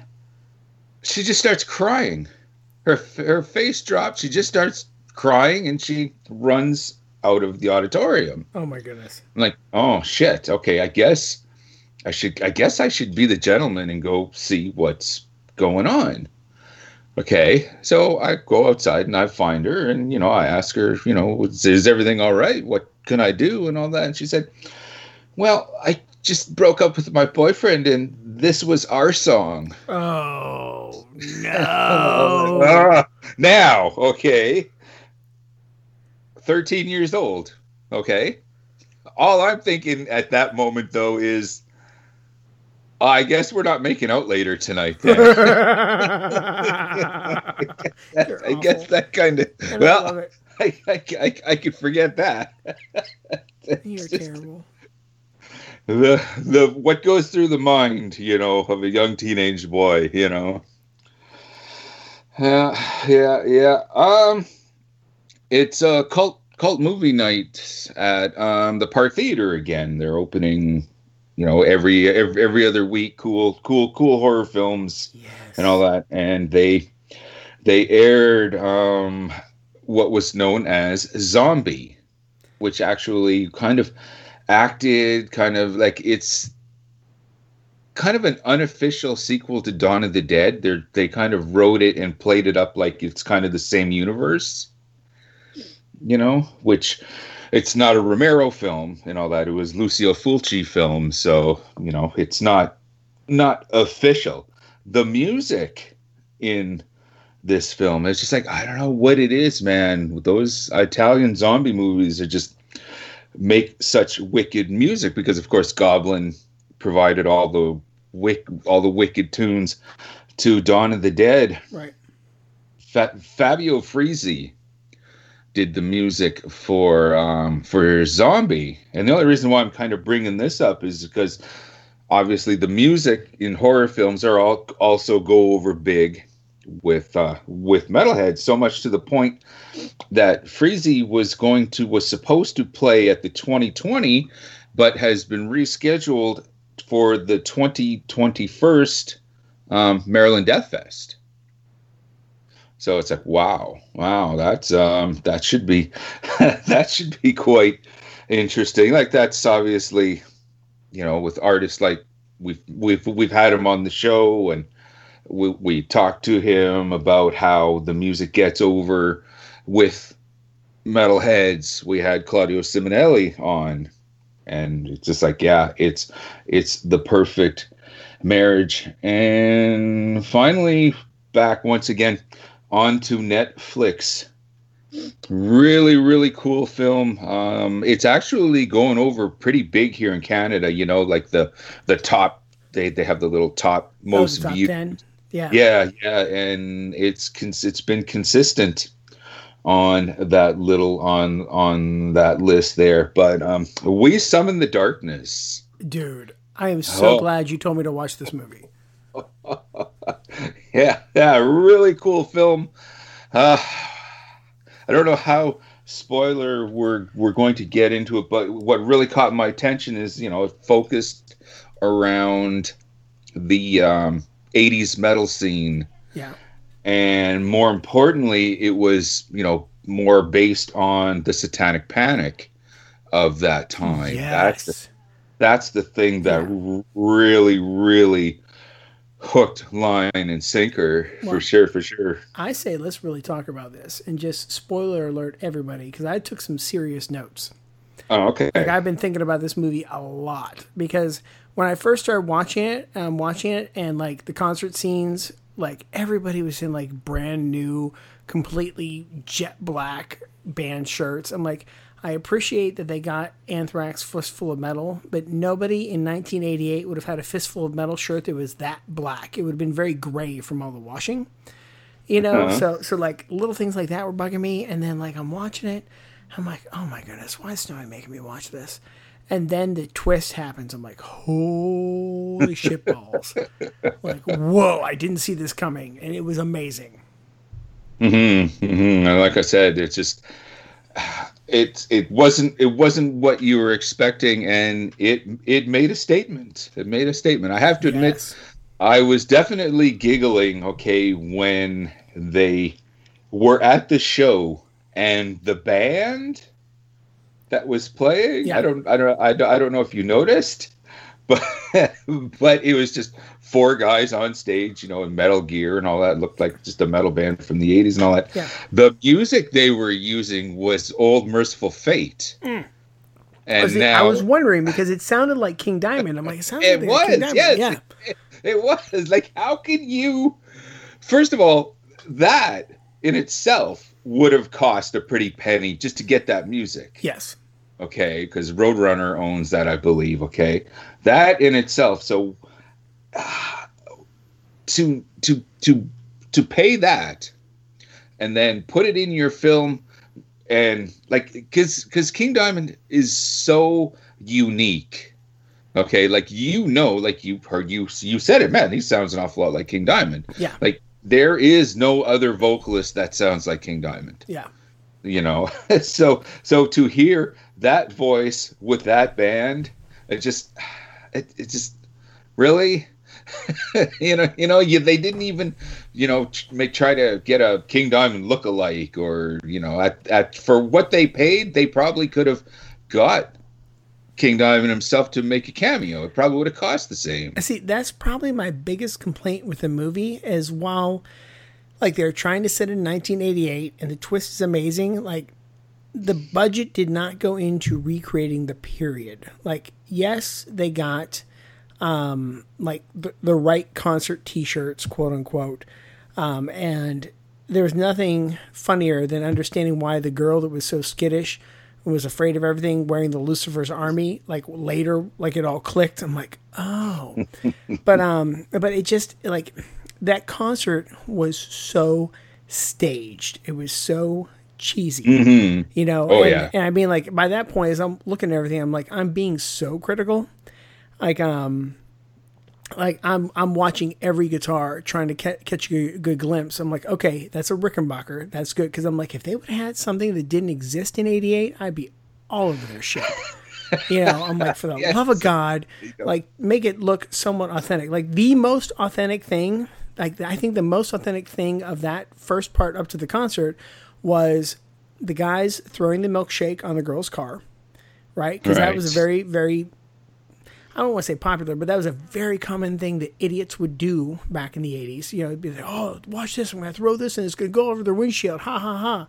Speaker 3: she just starts crying. Her her face drops. She just starts crying, and she runs out of the auditorium.
Speaker 1: Oh my goodness.
Speaker 3: I'm like, oh shit. Okay, I guess I should. I guess I should be the gentleman and go see what's going on. Okay, so I go outside and I find her, and you know, I ask her, you know, is, is everything all right? What can I do, and all that. And she said, well, I just broke up with my boyfriend, and this was our song.
Speaker 1: Oh no.
Speaker 3: Ah, now, okay. 13 years old. Okay. All I'm thinking at that moment, though, is I guess we're not making out later tonight. Then.
Speaker 1: You're
Speaker 3: I guess
Speaker 1: awful.
Speaker 3: that kind of.
Speaker 1: And I
Speaker 3: Well. I, I, I, I could forget that.
Speaker 1: You're
Speaker 3: just
Speaker 1: terrible.
Speaker 3: The, the what goes through the mind, you know, of a young teenage boy, you know. Yeah, yeah, yeah. Um, it's a cult cult movie night at um the Park Theater again. They're opening, you know, every every, every other week. Cool, cool, cool horror films
Speaker 1: Yes.
Speaker 3: and all that. And they they aired um what was known as Zombie, which actually kind of acted kind of like it's kind of an unofficial sequel to Dawn of the Dead. They they kind of wrote it and played it up like it's kind of the same universe, you know, which it's not a Romero film and all that. It was Lucio Fulci film, so you know it's not not official. The music in this film is just like I don't know what it is, man. Those Italian zombie movies are just make such wicked music because of course Goblin provided all the wick all the wicked tunes to Dawn of the Dead.
Speaker 1: Right.
Speaker 3: Fa- Fabio Frizzi did the music for um, for Zombie, and the only reason why I'm kind of bringing this up is because obviously the music in horror films are all also go over big with uh, with metalheads so much to the point that Frizzi was going to was supposed to play at the 2020, but has been rescheduled for the 2021 um, Maryland Death Fest. So it's like, wow, wow, that's um, that should be that should be quite interesting. Like that's obviously, you know, with artists like we've we've we've had him on the show, and we we talked to him about how the music gets over with metalheads. We had Claudio Simonetti on, and it's just like, yeah, it's it's the perfect marriage. And finally, back once again onto Netflix. Really, really cool film. Um, it's actually going over pretty big here in Canada. You know, like the the top. They they have the little top most
Speaker 1: Oh, top
Speaker 3: viewed.
Speaker 1: 10. Yeah.
Speaker 3: Yeah, yeah, and it's cons- it's been consistent on that little on on that list there. But um, we summon the darkness.
Speaker 1: Dude, I am so
Speaker 3: Oh.
Speaker 1: glad you told me to watch this movie.
Speaker 3: Yeah, yeah, really cool film. Uh, I don't know how spoiler we're we're going to get into it, but what really caught my attention is you know it focused around the um, '80s metal scene,
Speaker 1: Yeah.
Speaker 3: and more importantly, it was you know more based on the Satanic Panic of that time. That's the that's the thing that r- really really hooked line and sinker for sure for sure
Speaker 1: I say let's really talk about this and just spoiler alert everybody because I took some serious notes.
Speaker 3: oh okay
Speaker 1: Like I've been thinking about this movie a lot because when I first started watching it, um, watching it and like the concert scenes, like everybody was in like brand new, completely jet black band shirts. I'm like, I appreciate that they got Anthrax Fistful of Metal, but nobody in 1988 would have had a Fistful of Metal shirt that was that black. It would have been very gray from all the washing. You know, so so like little things like that were bugging me, and then like I'm watching it, I'm like, oh my goodness, why is Snowy making me watch this? And then the twist happens. I'm like, holy shit balls! like, whoa, I didn't see this coming, and it was amazing.
Speaker 3: Mm-hmm, hmm And like I said, it's just it it wasn't it wasn't what you were expecting, and it it made a statement. It made a statement. I have to admit,
Speaker 1: Yes.
Speaker 3: I was definitely giggling. Okay, when they were at the show and the band that was playing.
Speaker 1: Yeah.
Speaker 3: I don't I don't I don't, I don't know if you noticed, but but it was just four guys on stage, you know, in metal gear and all that. It looked like just a metal band from the 80s and all that.
Speaker 1: Yeah.
Speaker 3: The music they were using was Old Mercyful Fate. Mm. And
Speaker 1: I was,
Speaker 3: now
Speaker 1: I was wondering because it sounded like King Diamond. I'm like, it sounds
Speaker 3: it
Speaker 1: like
Speaker 3: was,
Speaker 1: King Diamond.
Speaker 3: yes.
Speaker 1: Yeah.
Speaker 3: It, it was. Like, how can you first of all, that in itself would have cost a pretty penny just to get that music.
Speaker 1: Yes.
Speaker 3: okay because roadrunner owns that i believe okay that in itself so to to to to pay that and then put it in your film and like because because king diamond is so unique okay? Like you know like you heard you you said it man he sounds an awful lot like king diamond.
Speaker 1: Yeah.
Speaker 3: like there is no other vocalist that sounds like king diamond.
Speaker 1: Yeah.
Speaker 3: you know? So so to hear that voice with that band it just it, it just really you know you know you they didn't even you know try to get a king diamond look alike or you know at, at for what they paid they probably could have got king diamond himself to make a cameo it probably would have cost the same
Speaker 1: See, that's probably my biggest complaint with the movie is while like they're trying to set in 1988 and the twist is amazing, like the budget did not go into recreating the period. Like yes, they got um like the, the right concert t-shirts, quote unquote. Um and there was nothing funnier than understanding why the girl that was so skittish and was afraid of everything wearing the Lucifer's army like later like it all clicked. I'm like oh. But um but it just like that concert was so staged. It was so cheesy you know?
Speaker 3: Oh,
Speaker 1: and,
Speaker 3: yeah.
Speaker 1: and i mean like by that point as i'm looking at everything i'm like i'm being so critical like um like I'm I'm watching every guitar trying to ca- catch a good, glimpse. I'm like, okay, that's a Rickenbacker. That's good because I'm like, if they would have had something that didn't exist in '88, I'd be all over their shit. you know, I'm like, for the love of God, like make it look somewhat authentic. Like the most authentic thing, like I think the most authentic thing of that first part up to the concert was the guys throwing the milkshake on the girl's car, right? Because that was a very very I don't want to say popular, but that was a very common thing that idiots would do back in the 80s. You know, it'd be like, oh, watch this. I'm going to throw this and it's going to go over their windshield. Ha ha ha.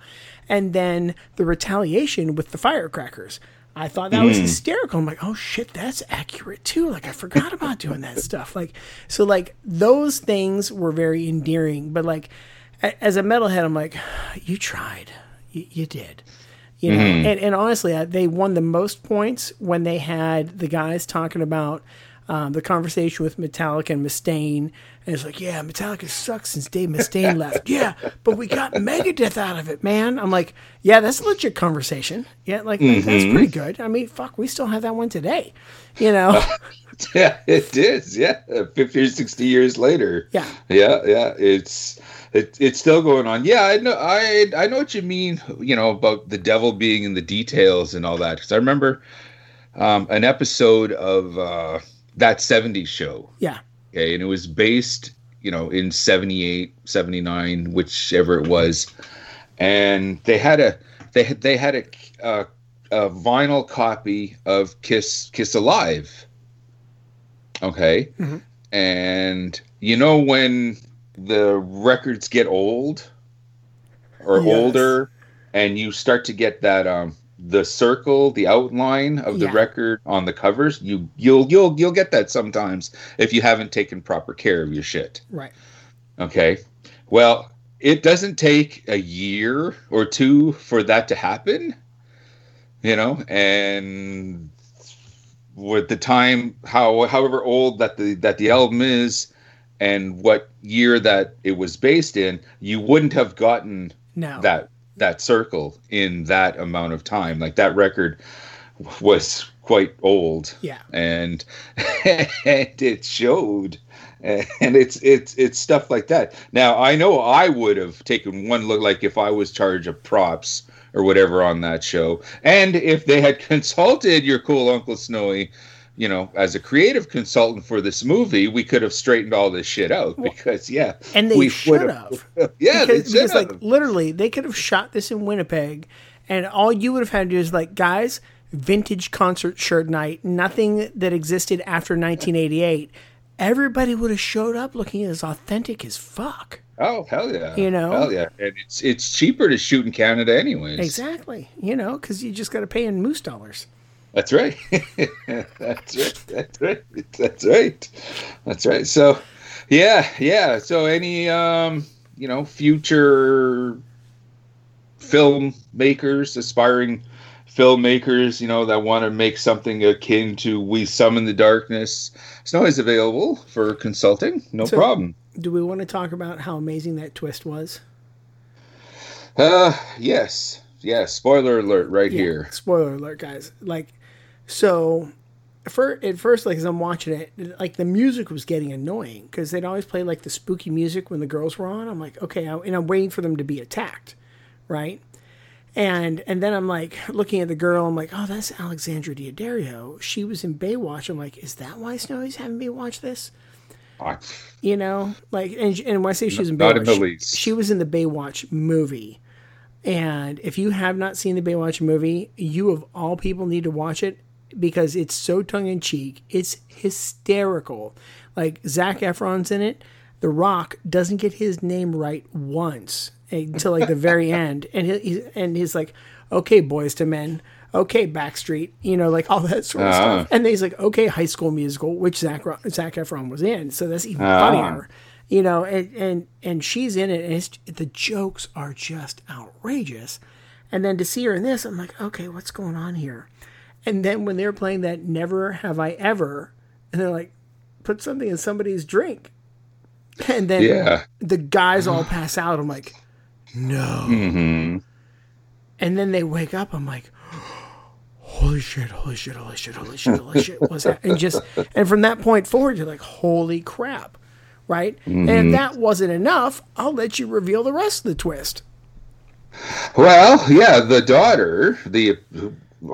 Speaker 1: And then the retaliation with the firecrackers. I thought that was hmm. hysterical. I'm like, oh shit, that's accurate too. Like I forgot about doing that stuff. Like, so like those things were very endearing. But like, a- as a metalhead, I'm like, you tried, you, you did, you know. And, and honestly, I, they won the most points when they had the guys talking about um, the conversation with Metallica and Mustaine. And it's like, yeah, Metallica sucks since Dave Mustaine left. Yeah, but we got Megadeth out of it, man. I'm like, yeah, that's a legit conversation. Yeah, like that's pretty good. I mean, fuck, we still have that one today. You know,
Speaker 3: Yeah, it is. Yeah, fifty or sixty years later.
Speaker 1: Yeah.
Speaker 3: yeah, yeah. It's it, it's still going on. Yeah, I know. I I know what you mean. You know about the devil being in the details and all that. Because I remember um, an episode of uh, that '70s show.
Speaker 1: yeah,
Speaker 3: Okay, and it was based, you know, in 78, 79, whichever it was. And they had a they had they had a a, a vinyl copy of Kiss Kiss Alive. Okay. And you know when the records get old or
Speaker 1: Yes.
Speaker 3: older and you start to get that um the circle, the outline of the
Speaker 1: Yeah.
Speaker 3: record on the covers, you you'll you'll you'll get that sometimes if you haven't taken proper care of your shit.
Speaker 1: right.
Speaker 3: Okay. Well, it doesn't take a year or two for that to happen, you know, and with the time how however old that the that the album is and what year that it was based in, you wouldn't have gotten
Speaker 1: No.
Speaker 3: that that circle in that amount of time. Like that record was quite old
Speaker 1: Yeah.
Speaker 3: and and it showed and it's it's it's stuff like that now i know i would have taken one look like if i was charged of props or whatever on that show and if they had consulted your cool uncle snowy you know as a creative consultant for this movie we could have straightened all this shit out because yeah
Speaker 1: And they
Speaker 3: we
Speaker 1: should have.
Speaker 3: yeah
Speaker 1: because, because like literally they could have shot this in Winnipeg and all you would have had to do is like guys vintage concert shirt night nothing that existed after 1988 everybody would have showed up looking as authentic as fuck.
Speaker 3: Oh hell yeah.
Speaker 1: You know?
Speaker 3: hell yeah. And it's it's cheaper to shoot in canada anyways.
Speaker 1: Exactly. You know because you just got to pay in moose dollars
Speaker 3: That's right. That's right. That's right. That's right. That's right. So, yeah, yeah. So, any um, you know, future filmmakers, aspiring filmmakers, you know, that want to make something akin to "We Summon the Darkness," Snow is available for consulting. No
Speaker 1: So-
Speaker 3: problem.
Speaker 1: do we want to talk about how amazing that twist was
Speaker 3: Uh, yes, yes. Spoiler alert, right
Speaker 1: Yeah,
Speaker 3: here.
Speaker 1: Spoiler alert, guys. Like, so for at first, like as I'm watching it, like the music was getting annoying because they'd always play like the spooky music when the girls were on. I'm like, okay, I, and I'm waiting for them to be attacked, right? And and then I'm like looking at the girl. I'm like, oh, that's Alexandra Daddario. She was in Baywatch. I'm like, is that why Snowy's having me watch this? You know, like, and, and when I say she was in
Speaker 3: in
Speaker 1: Baywatch,
Speaker 3: the
Speaker 1: she- she was in the Baywatch movie. And if you have not seen the Baywatch movie, you of all people need to watch it because it's so tongue in cheek. It's hysterical. Like Zac Efron's in it. The Rock doesn't get his name right once until like the very end, and he, he- and he's like, "Okay, boys to men." Okay, Backstreet, you know, like all that sort of
Speaker 3: Ah.
Speaker 1: stuff. And then he's like, okay, High School Musical, which Zach Zac Efron was in, so that's even
Speaker 3: Ah.
Speaker 1: funnier you know and and and she's in it and it's the jokes are just outrageous and then to see her in this i'm like okay what's going on here and then when they're playing that never have i ever and they're like put something in somebody's drink. And then
Speaker 3: Yeah.
Speaker 1: the guys all pass out. I'm like no.
Speaker 3: Mm-hmm.
Speaker 1: and then they wake up. I'm like holy shit holy shit holy shit holy shit holy shit what's that? And just and from that point forward you're like holy crap right? And if that wasn't enough. I'll let you reveal the rest of the twist.
Speaker 3: Well, yeah, the daughter, the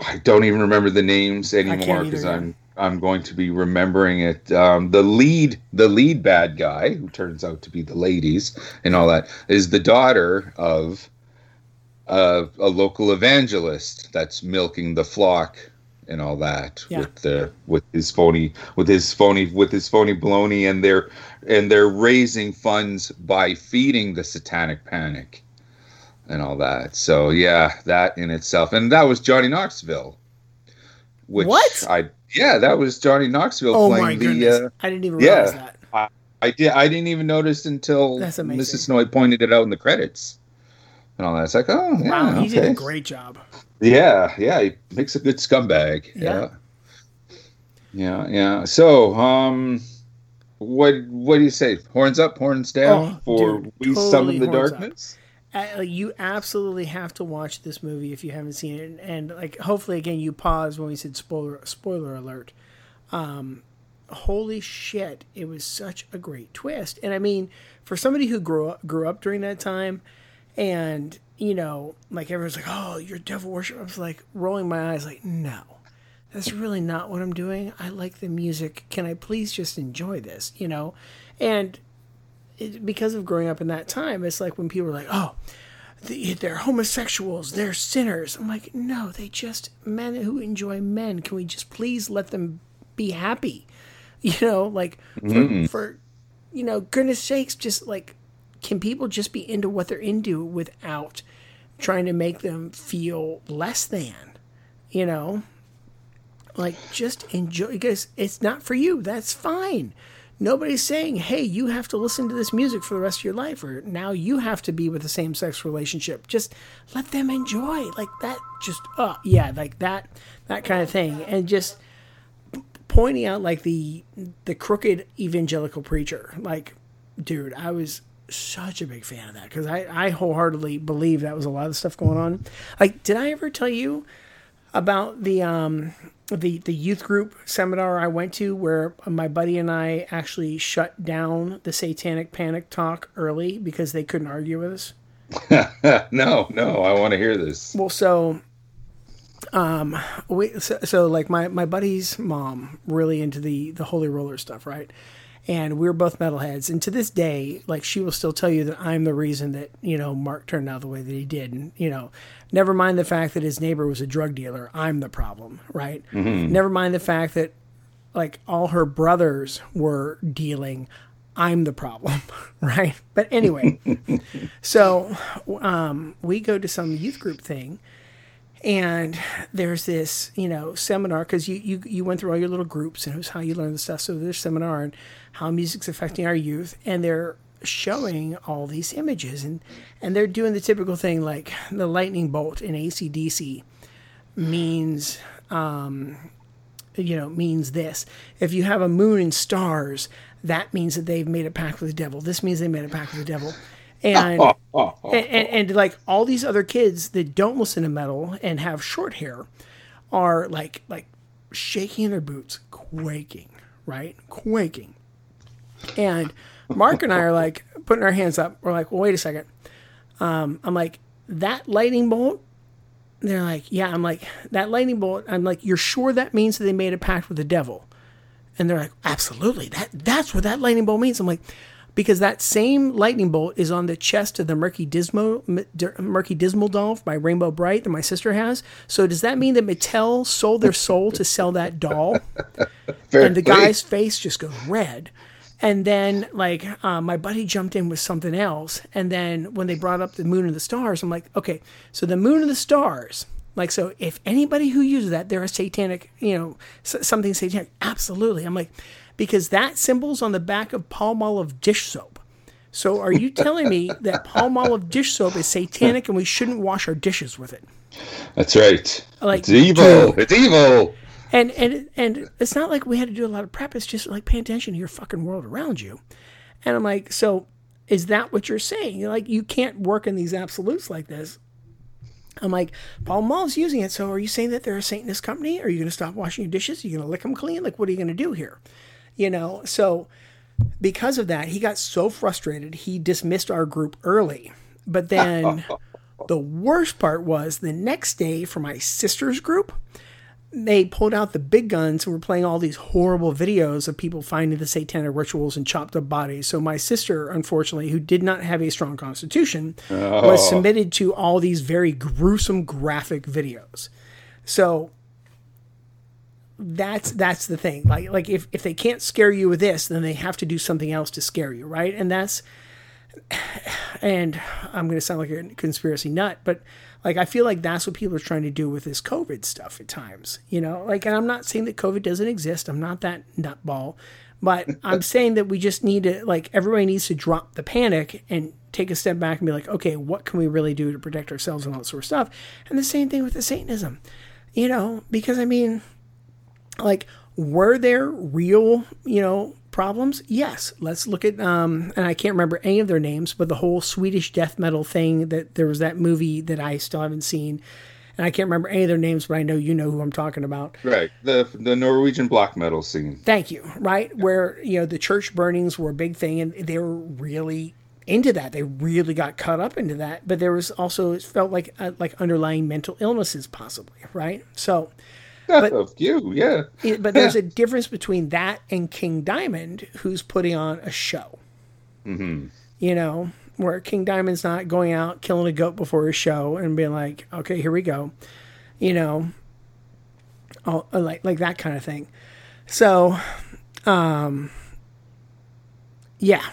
Speaker 3: I don't even remember the names anymore because. I'm I'm going to be remembering it. Um, the lead, the lead bad guy, who turns out to be the ladies and all that, is the daughter of uh, a local evangelist that's milking the flock and all that
Speaker 1: Yeah.
Speaker 3: with the with his phony with his phony with his phony baloney and they're and they're raising funds by feeding the satanic panic and all that. So yeah, that in itself, and that was Johnny Knoxville. Which
Speaker 1: What?
Speaker 3: I yeah, that was Johnny Knoxville
Speaker 1: Oh my
Speaker 3: playing
Speaker 1: goodness!
Speaker 3: the. Uh,
Speaker 1: I didn't even
Speaker 3: yeah.
Speaker 1: realize that.
Speaker 3: I did. I didn't even notice until Mrs. Snowy pointed it out in the credits, and all that. It's like, oh, yeah,
Speaker 1: Wow, he did a great job.
Speaker 3: Yeah, yeah, he makes a good scumbag.
Speaker 1: Yeah.
Speaker 3: Yeah. Yeah, yeah. So, um what what do you say? Horns up, horns down
Speaker 1: Oh,
Speaker 3: for
Speaker 1: dude,
Speaker 3: we
Speaker 1: totally
Speaker 3: summon the darkness.
Speaker 1: up. You absolutely have to watch this movie if you haven't seen it, and, and like hopefully again you pause when we said spoiler spoiler alert. Um, holy shit, it was such a great twist, and I mean for somebody who grew up grew up during that time, and you know like everyone's like oh you're devil worship. I was like rolling my eyes like no. That's really not what I'm doing. I like the music. Can I please just enjoy this? You know, and it, because of growing up in that time, it's like when people are like, "Oh, the, they're homosexuals, they're sinners." I'm like, "No, they just men who enjoy men. Can we just please let them be happy?" You know, like for, mm. for you know, goodness sakes, just like can people just be into what they're into without trying to make them feel less than? You know, like just enjoy because it's not for you. That's fine. Nobody's saying, "Hey, you have to listen to this music for the rest of your life," or now you have to be with the same-sex relationship. Just let them enjoy, like that. Just, uh, yeah, like that, that kind of thing, and just pointing out like the the crooked evangelical preacher. Like, dude, I was such a big fan of that because I I wholeheartedly believe that was a lot of stuff going on. Like, did I ever tell you? about the um the the youth group seminar I went to where my buddy and I actually shut down the satanic panic talk early because they couldn't argue with us.
Speaker 3: no, no, I want to hear this.
Speaker 1: Well, so um we so, so like my my buddy's mom really into the the holy roller stuff, right? And we were both metalheads, and to this day, like she will still tell you that I'm the reason that you know Mark turned out the way that he did, and you know, never mind the fact that his neighbor was a drug dealer. I'm the problem, right? Never mind the fact that like all her brothers were dealing. I'm the problem, right? But anyway, so um, we go to some youth group thing, and there's this you know seminar because you, you you went through all your little groups and it was how you learn the stuff so there's seminar and how music's affecting our youth and they're showing all these images and and they're doing the typical thing like the lightning bolt in acdc means um you know means this. If you have a moon and stars that means that they've made a pact with the devil. This means they made a pact with the devil. And and, and, and like all these other kids that don't listen to metal and have short hair are like like shaking in their boots quaking right? Quaking and mark and i are like putting our hands up we're like well wait a second um, i'm like that lightning bolt they're like yeah i'm like that lightning bolt i'm like you're sure that means that they made a pact with the devil and they're like absolutely that that's what that lightning bolt means i'm like because that same lightning bolt is on the chest of the Murky Dismal Murky Dismal doll by Rainbow Brite that my sister has. So does that mean that Mattel sold their soul to sell that doll?
Speaker 3: Fair
Speaker 1: and the
Speaker 3: play.
Speaker 1: guy's face just goes red. And then, like, uh, my buddy jumped in with something else. And then when they brought up the moon and the stars, I'm like, okay, so the moon and the stars, like, so if anybody who uses that, they're a satanic, you know, something satanic. Absolutely. I'm like, because that symbol's on the back of Palmolive dish soap. So are you telling me that Palmolive dish soap is satanic and we shouldn't wash our dishes with it?
Speaker 3: That's right.
Speaker 1: Like,
Speaker 3: it's evil.
Speaker 1: dude.
Speaker 3: It's evil.
Speaker 1: And and and it's not like we had to do a lot of prep. It's just like paying attention to your fucking world around you. And I'm like, so is that what you're saying? You're like, you can't work in these absolutes like this. I'm like, Paul Mall's using it. So are you saying that they're a Satanist company? Are you going to stop washing your dishes? Are you going to lick them clean? Like, what are you going to do here? You know, so because of that, he got so frustrated, he dismissed our group early. But then the worst part was the next day for my sister's group, they pulled out the big guns and were playing all these horrible videos of people finding the satanic rituals and chopped up bodies. So my sister, unfortunately, who did not have a strong constitution, was oh. submitted to all these very gruesome graphic videos. So that's that's the thing. Like like if if they can't scare you with this, then they have to do something else to scare you, right? And that's and I'm going to sound like a conspiracy nut, but like I feel like that's what people are trying to do with this COVID stuff at times. You know, like and I'm not saying that COVID doesn't exist. I'm not that nutball, but I'm saying that we just need to like everybody needs to drop the panic and take a step back and be like, okay, what can we really do to protect ourselves and all that sort of stuff? And the same thing with the Satanism, you know, because I mean, like, were there real, you know, problems? Yes. Let's look at, um, and I can't remember any of their names, but the whole Swedish death metal thing that there was that movie that I still haven't seen. And I can't remember any of their names, but I know you know who I'm talking about.
Speaker 3: Right. The the Norwegian black metal scene.
Speaker 1: Thank you. Right. Where, you know, the church burnings were a big thing and they were really into that. They really got caught up into that. But there was also, it felt like, uh, like underlying mental illnesses possibly. Right. So,
Speaker 3: but, a few, yeah.
Speaker 1: It, but there's a difference between that and King Diamond, who's putting on a show.
Speaker 3: Mm-hmm.
Speaker 1: You know, where King Diamond's not going out killing a goat before his show and being like, "Okay, here we go," you know, all, like like that kind of thing. So, um, yeah,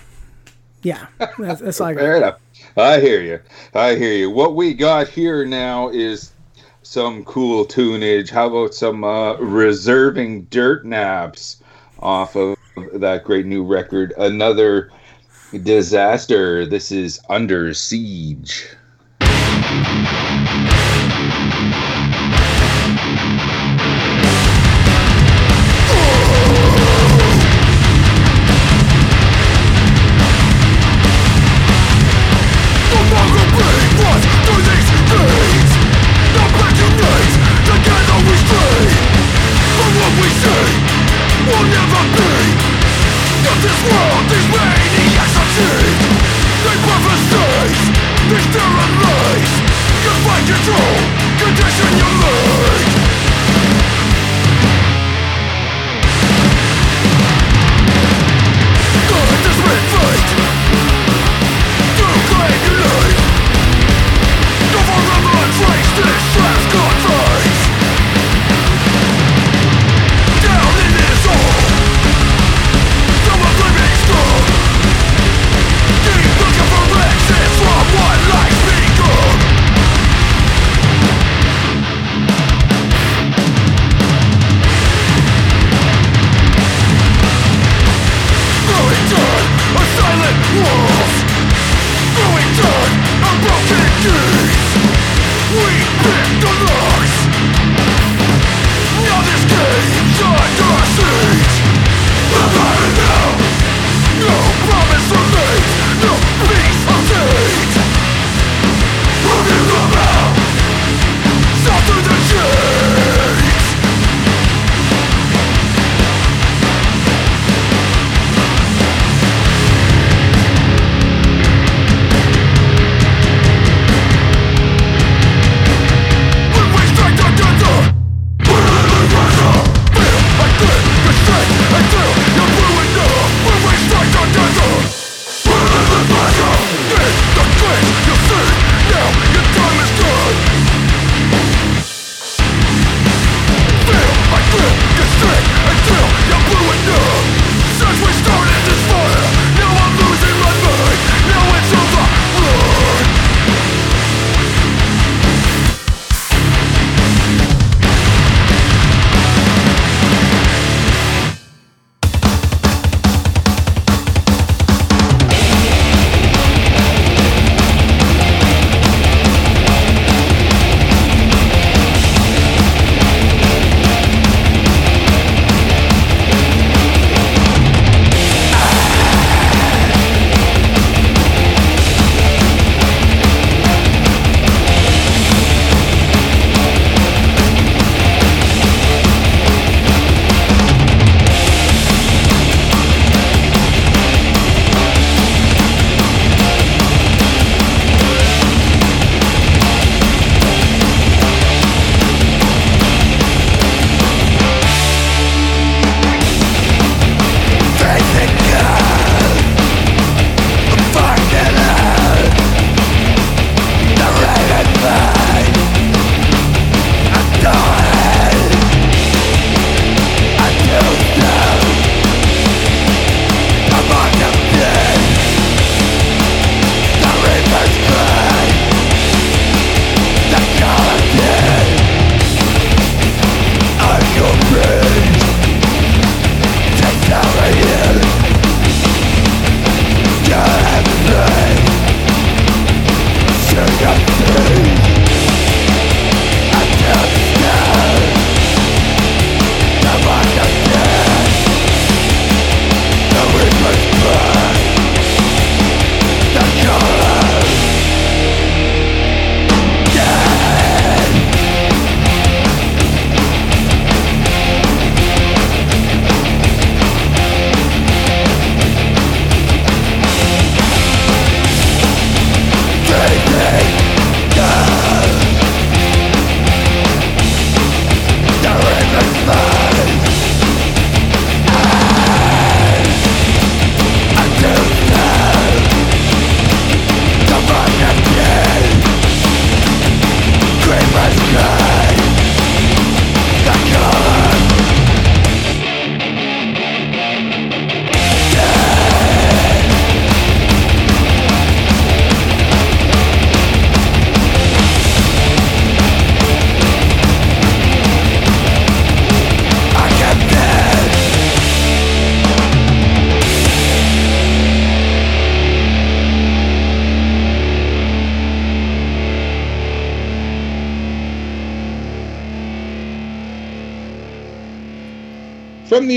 Speaker 1: yeah, that's, that's like
Speaker 3: fair enough. I hear you. I hear you. What we got here now is some cool tunage. How about some uh, reserving dirt naps off of that great new record? Another disaster. This is Under Siege.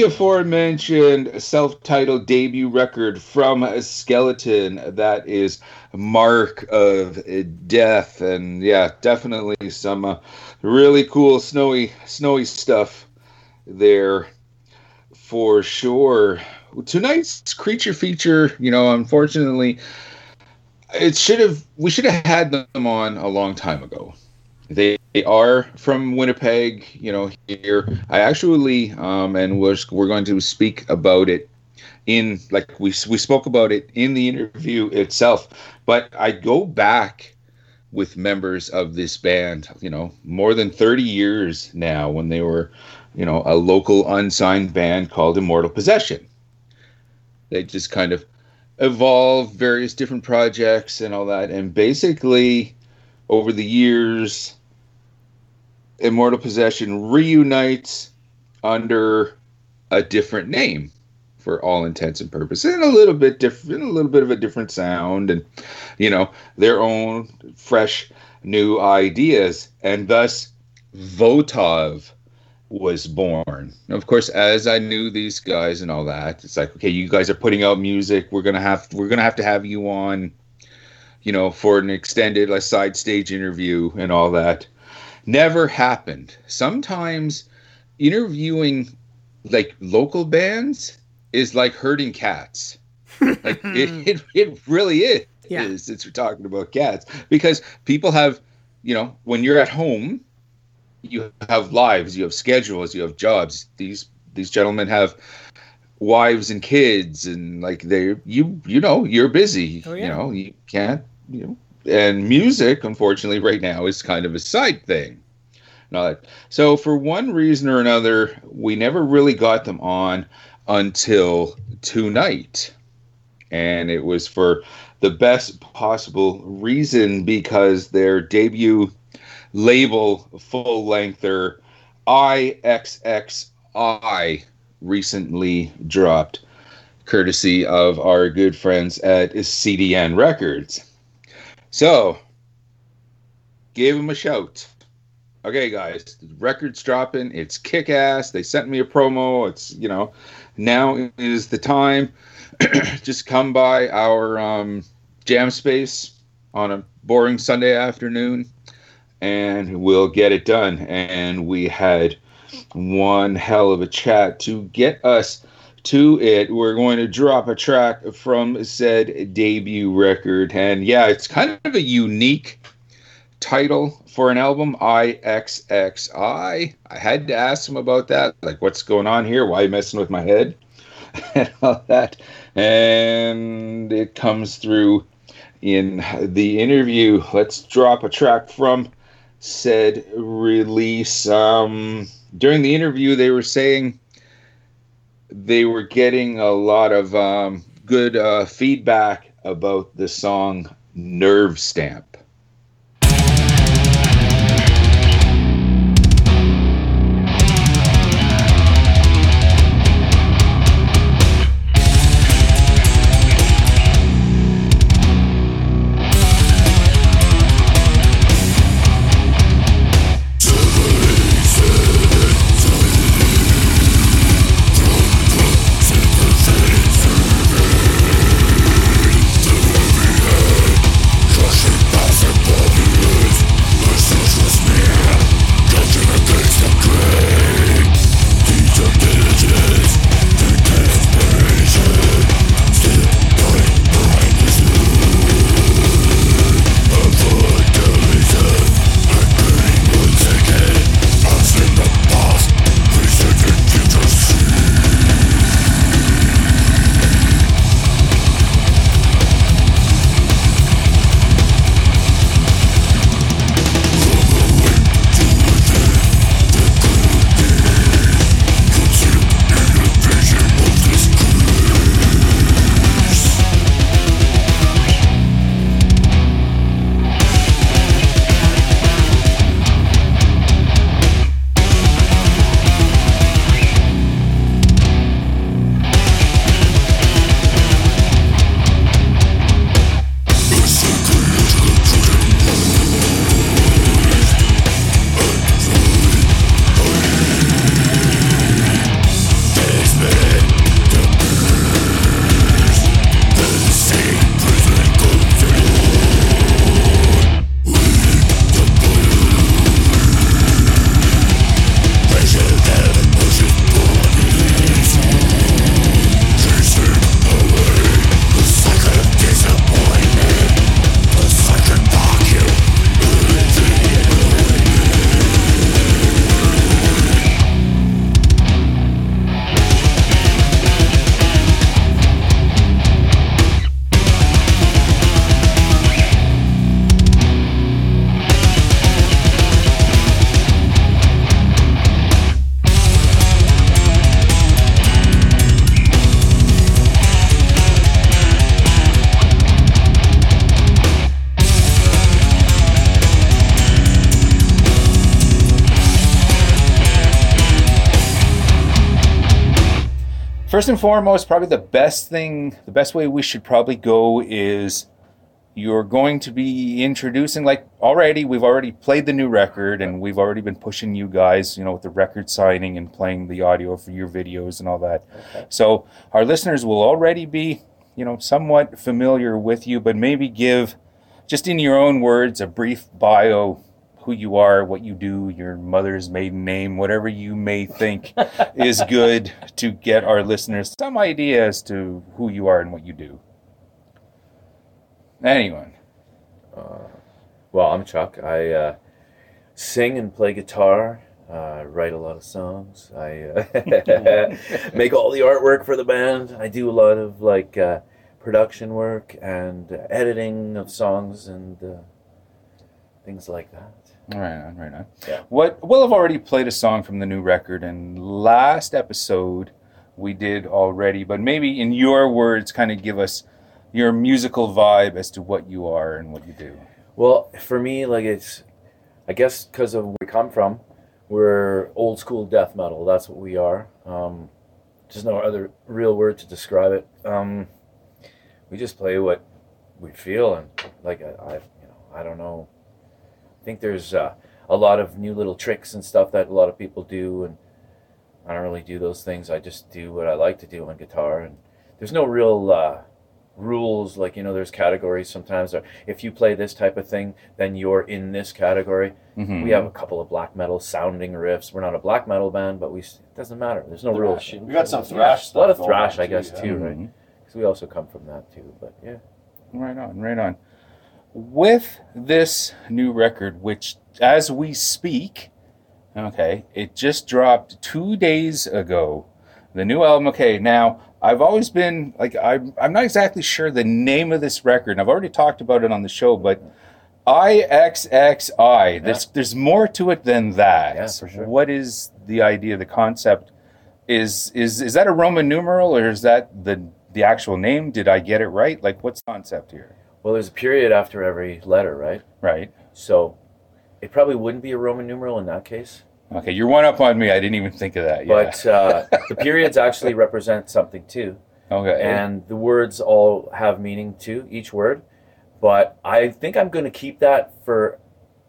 Speaker 3: Aforementioned self titled debut record from Skeleton, that is Mark of Death. And yeah, definitely some uh, really cool snowy, snowy stuff there for sure. Tonight's creature feature, you know, unfortunately, it should have, we should have had them on a long time ago. They are from Winnipeg, you know, here. I actually, um, and we're, we're going to speak about it in, like, we, we spoke about it in the interview itself. But I go back with members of this band, you know, more than 30 years now when they were, you know, a local unsigned band called Immortal Possession. They just kind of evolved various different projects and all that. And basically, over the years, Immortal Possession reunites under a different name for all intents and purposes and a little bit different a little bit of a different sound and you know their own fresh new ideas and thus Votov was born. Of course, as I knew these guys and all that, it's like, okay, you guys are putting out music. We're gonna have we're gonna have to have you on, you know, for an extended like side stage interview and all that never happened. Sometimes interviewing like local bands is like herding cats. like it, it, it really is.
Speaker 1: Yeah.
Speaker 3: Is since we're talking about cats because people have, you know, when you're at home, you have lives, you have schedules, you have jobs. These these gentlemen have wives and kids, and like they you you know you're busy.
Speaker 1: Oh, yeah.
Speaker 3: You know you can't you know and music, unfortunately, right now is kind of a side thing. So for one reason or another, we never really got them on until tonight, and it was for the best possible reason because their debut label full lengther IXXI recently dropped, courtesy of our good friends at CDN Records. So, gave him a shout. Okay, guys, record's dropping. It's kick ass. They sent me a promo. It's, you know, now is the time. Just come by our um, jam space on a boring Sunday afternoon and we'll get it done. And we had one hell of a chat to get us to it. We're going to drop a track from said debut record. And yeah, it's kind of a unique title for an album, IXXI. I had to ask him about that. Like, what's going on here? Why are you messing with my head? and all that. And it comes through in the interview. Let's drop a track from said release. Um, during the interview, they were saying they were getting a lot of um, good uh, feedback about the song Nerve Stamp. First and foremost, probably the best thing, the best way we should probably go is you're going to be introducing, like already, we've already played the new record and we've already been pushing you guys, you know, with the record signing and playing the audio for your videos and all that. So our listeners will already be, you know, somewhat familiar with you, but maybe give, just in your own words, a brief bio who you are, what you do, your mother's maiden name, whatever you may think is good to get our listeners some idea as to who you are and what you do. Anyone?
Speaker 5: Well, I'm Chuck. I uh, sing and play guitar. Uh, write a lot of songs. I uh, make all the artwork for the band. I do a lot of like uh, production work and uh, editing of songs and uh, things like that.
Speaker 3: Right on, right on.
Speaker 5: Yeah.
Speaker 3: What we'll have already played a song from the new record, and last episode we did already, but maybe in your words, kind of give us your musical vibe as to what you are and what you do.
Speaker 5: Well, for me, like it's, I guess, because of where we come from, we're old school death metal. That's what we are. Um, there's no other real word to describe it. Um, we just play what we feel, and like I, I you know, I don't know. I think there's uh, a lot of new little tricks and stuff that a lot of people do, and I don't really do those things. I just do what I like to do on guitar, and there's no real. Uh, rules like you know there's categories sometimes or if you play this type of thing then you're in this category
Speaker 3: Mhm.
Speaker 5: we have a couple of black metal sounding riffs we're not a black metal band but we it doesn't matter there's no rules
Speaker 6: We got some
Speaker 5: Yeah,
Speaker 6: thrash
Speaker 5: a lot of thrash i guess
Speaker 6: too,
Speaker 5: too
Speaker 6: yeah.
Speaker 5: right
Speaker 3: Mhm.
Speaker 5: because we also come from that too but yeah
Speaker 3: Right on, right on. With this new record, which as we speak, okay, it just dropped two days ago. The new album, okay, now I've always been like, I'm, I'm not exactly sure the name of this record, and I've already talked about it on the show, but IXXI, there's, there's more to it than that.
Speaker 5: Yeah, for sure.
Speaker 3: What is the idea, the concept? Is, is, is that a Roman numeral or is that the, the actual name? Did I get it right? Like, what's the concept here?
Speaker 5: Well there's a period after every letter right
Speaker 3: Right.
Speaker 5: so it probably wouldn't be a roman numeral in that case
Speaker 3: Okay, you're one up on me. I didn't even think of that. Yeah.
Speaker 5: but uh, the periods actually represent something too
Speaker 3: okay.
Speaker 5: and the words all have meaning too, each word. But I think I'm going to keep that for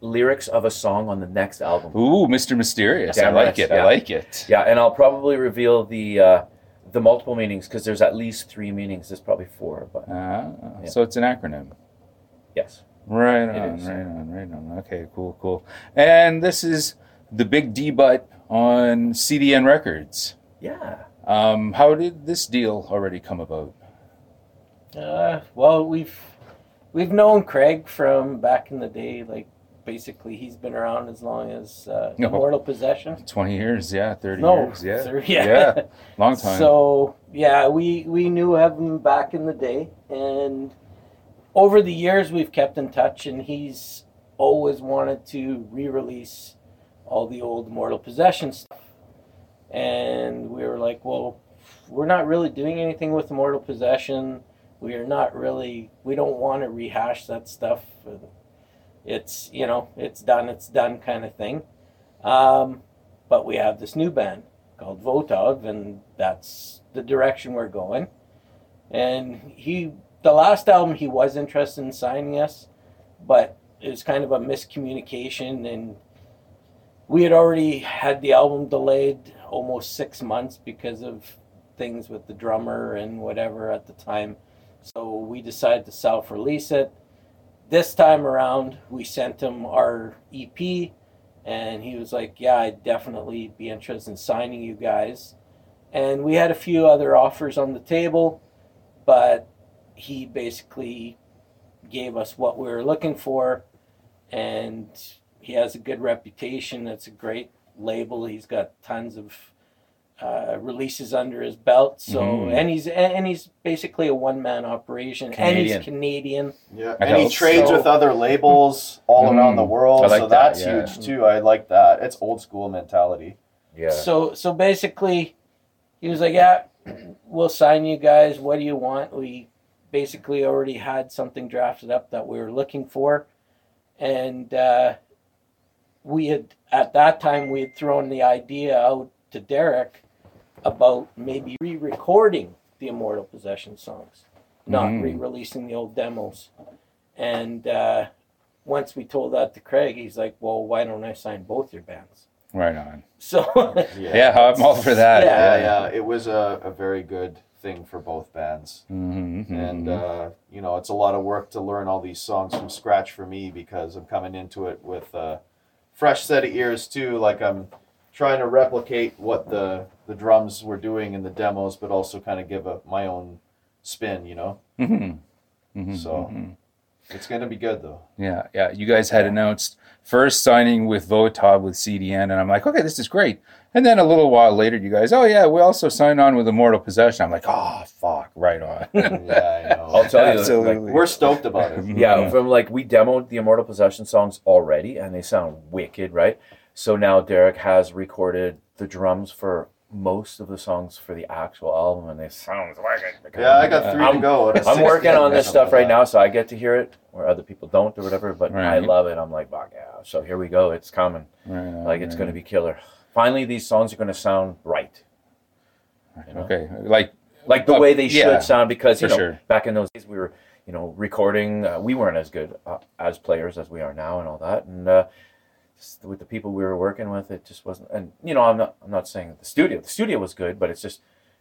Speaker 5: lyrics of a song on the next album.
Speaker 3: Ooh, Mr. Mysterious. I like
Speaker 5: right,
Speaker 3: it. I like it.
Speaker 5: Yeah, and I'll probably reveal the uh, the multiple meanings because there's at least three meanings. There's probably four, but
Speaker 3: Ah,
Speaker 5: Yeah.
Speaker 3: So it's an acronym.
Speaker 5: yes.
Speaker 3: Right on, right on, right on. Okay, cool, cool. And this is the big D butt on CDN Records.
Speaker 5: Yeah.
Speaker 3: Um, how did this deal already come about?
Speaker 4: Uh, well, we've we've known Craig from back in the day. Like basically, he's been around as long as uh,
Speaker 3: No.
Speaker 4: Mortal Possession.
Speaker 3: 20 years, yeah, 30
Speaker 4: No,
Speaker 3: years, yeah.
Speaker 4: thir- yeah.
Speaker 3: long time.
Speaker 4: So yeah, we we knew of him back in the day, and over the years we've kept in touch, and he's always wanted to re-release all the old Immortal Possession stuff, and we were like, well, we're not really doing anything with Immortal Possession. We are not really. We don't want to rehash that stuff. It's you know, it's done. It's done, kind of thing. Um, but we have this new band called Votov, and that's the direction we're going. And he, the last album, he was interested in signing us, but it was kind of a miscommunication, and we had already had the album delayed almost six months because of things with the drummer and whatever at the time. So we decided to self-release it. This time around, we sent him our EP and he was like, "Yeah, I'd definitely be interested in signing you guys." And we had a few other offers on the table, but he basically gave us what we were looking for, and he has a good reputation. It's a great label. He's got tons of uh, releases under his belt. So,
Speaker 3: Mhm.
Speaker 4: and he's and he's basically a one man operation,
Speaker 5: Canadian.
Speaker 4: and he's Canadian.
Speaker 6: Yeah, and he trades
Speaker 4: So-
Speaker 6: with other labels all
Speaker 3: Mm.
Speaker 6: around the world,
Speaker 3: like
Speaker 6: so
Speaker 3: that,
Speaker 6: that's
Speaker 3: yeah.
Speaker 6: huge too. I like that. It's old school mentality.
Speaker 5: Yeah.
Speaker 4: So so basically, he was like, "Yeah, we'll sign you guys. What do you want?" We basically already had something drafted up that we were looking for, and uh, we had at that time we had thrown the idea out to Derek about maybe re-recording the Immortal Possession songs, not
Speaker 3: Mm.
Speaker 4: re-releasing the old demos. And uh, once we told that to Craig, he's like, "Well, why don't I sign both your bands?"
Speaker 3: Right on.
Speaker 4: So
Speaker 3: Yeah, I'm all for that.
Speaker 4: Yeah.
Speaker 6: yeah, yeah. It was a, a very good thing for both bands.
Speaker 3: Mhm, mhm,
Speaker 6: And,
Speaker 3: mhm.
Speaker 6: uh, you know, it's a lot of work to learn all these songs from scratch for me because I'm coming into it with a fresh set of ears, too. Like, I'm trying to replicate what the, the drums were doing in the demos, but also kind of give a, my own spin, you know?
Speaker 3: Mhm, mhm,
Speaker 6: So-
Speaker 3: mhm.
Speaker 6: It's going to be good, though.
Speaker 3: Yeah, yeah. You guys had announced first signing with Votov with CDN, and I'm like, okay, this is great. And then a little while later, you guys, oh yeah, we also signed on with Immortal Possession. I'm like, oh fuck, right on.
Speaker 6: Yeah, I know.
Speaker 5: I'll tell you,
Speaker 3: Absolutely.
Speaker 5: like,
Speaker 6: We're stoked about it.
Speaker 5: yeah, from like we demoed the Immortal Possession songs already, and they sound wicked, right? So now Derek has recorded the drums for most of the songs for the actual album, and they sound wicked.
Speaker 6: Yeah, I got 3
Speaker 5: I'm-
Speaker 6: to go.
Speaker 5: I'm working on this stuff right now, so I get to hear it where other people don't or whatever. But I love it. I'm like, fuck yeah! So here we go. It's coming.
Speaker 3: Right on,
Speaker 5: Like it's going to be killer. Finally, these songs are going to sound right, you know?
Speaker 3: Okay, like
Speaker 5: like the
Speaker 3: Uh,
Speaker 5: way they should
Speaker 3: yeah,
Speaker 5: sound. Because you know,
Speaker 3: sure.
Speaker 5: back in those days, we were you know recording. Uh, we weren't as good uh, as players as we are now, and all that. And uh, just with the people we were working with, it just wasn't. And you know, I'm not. I'm not saying the studio. The studio was good, but it's just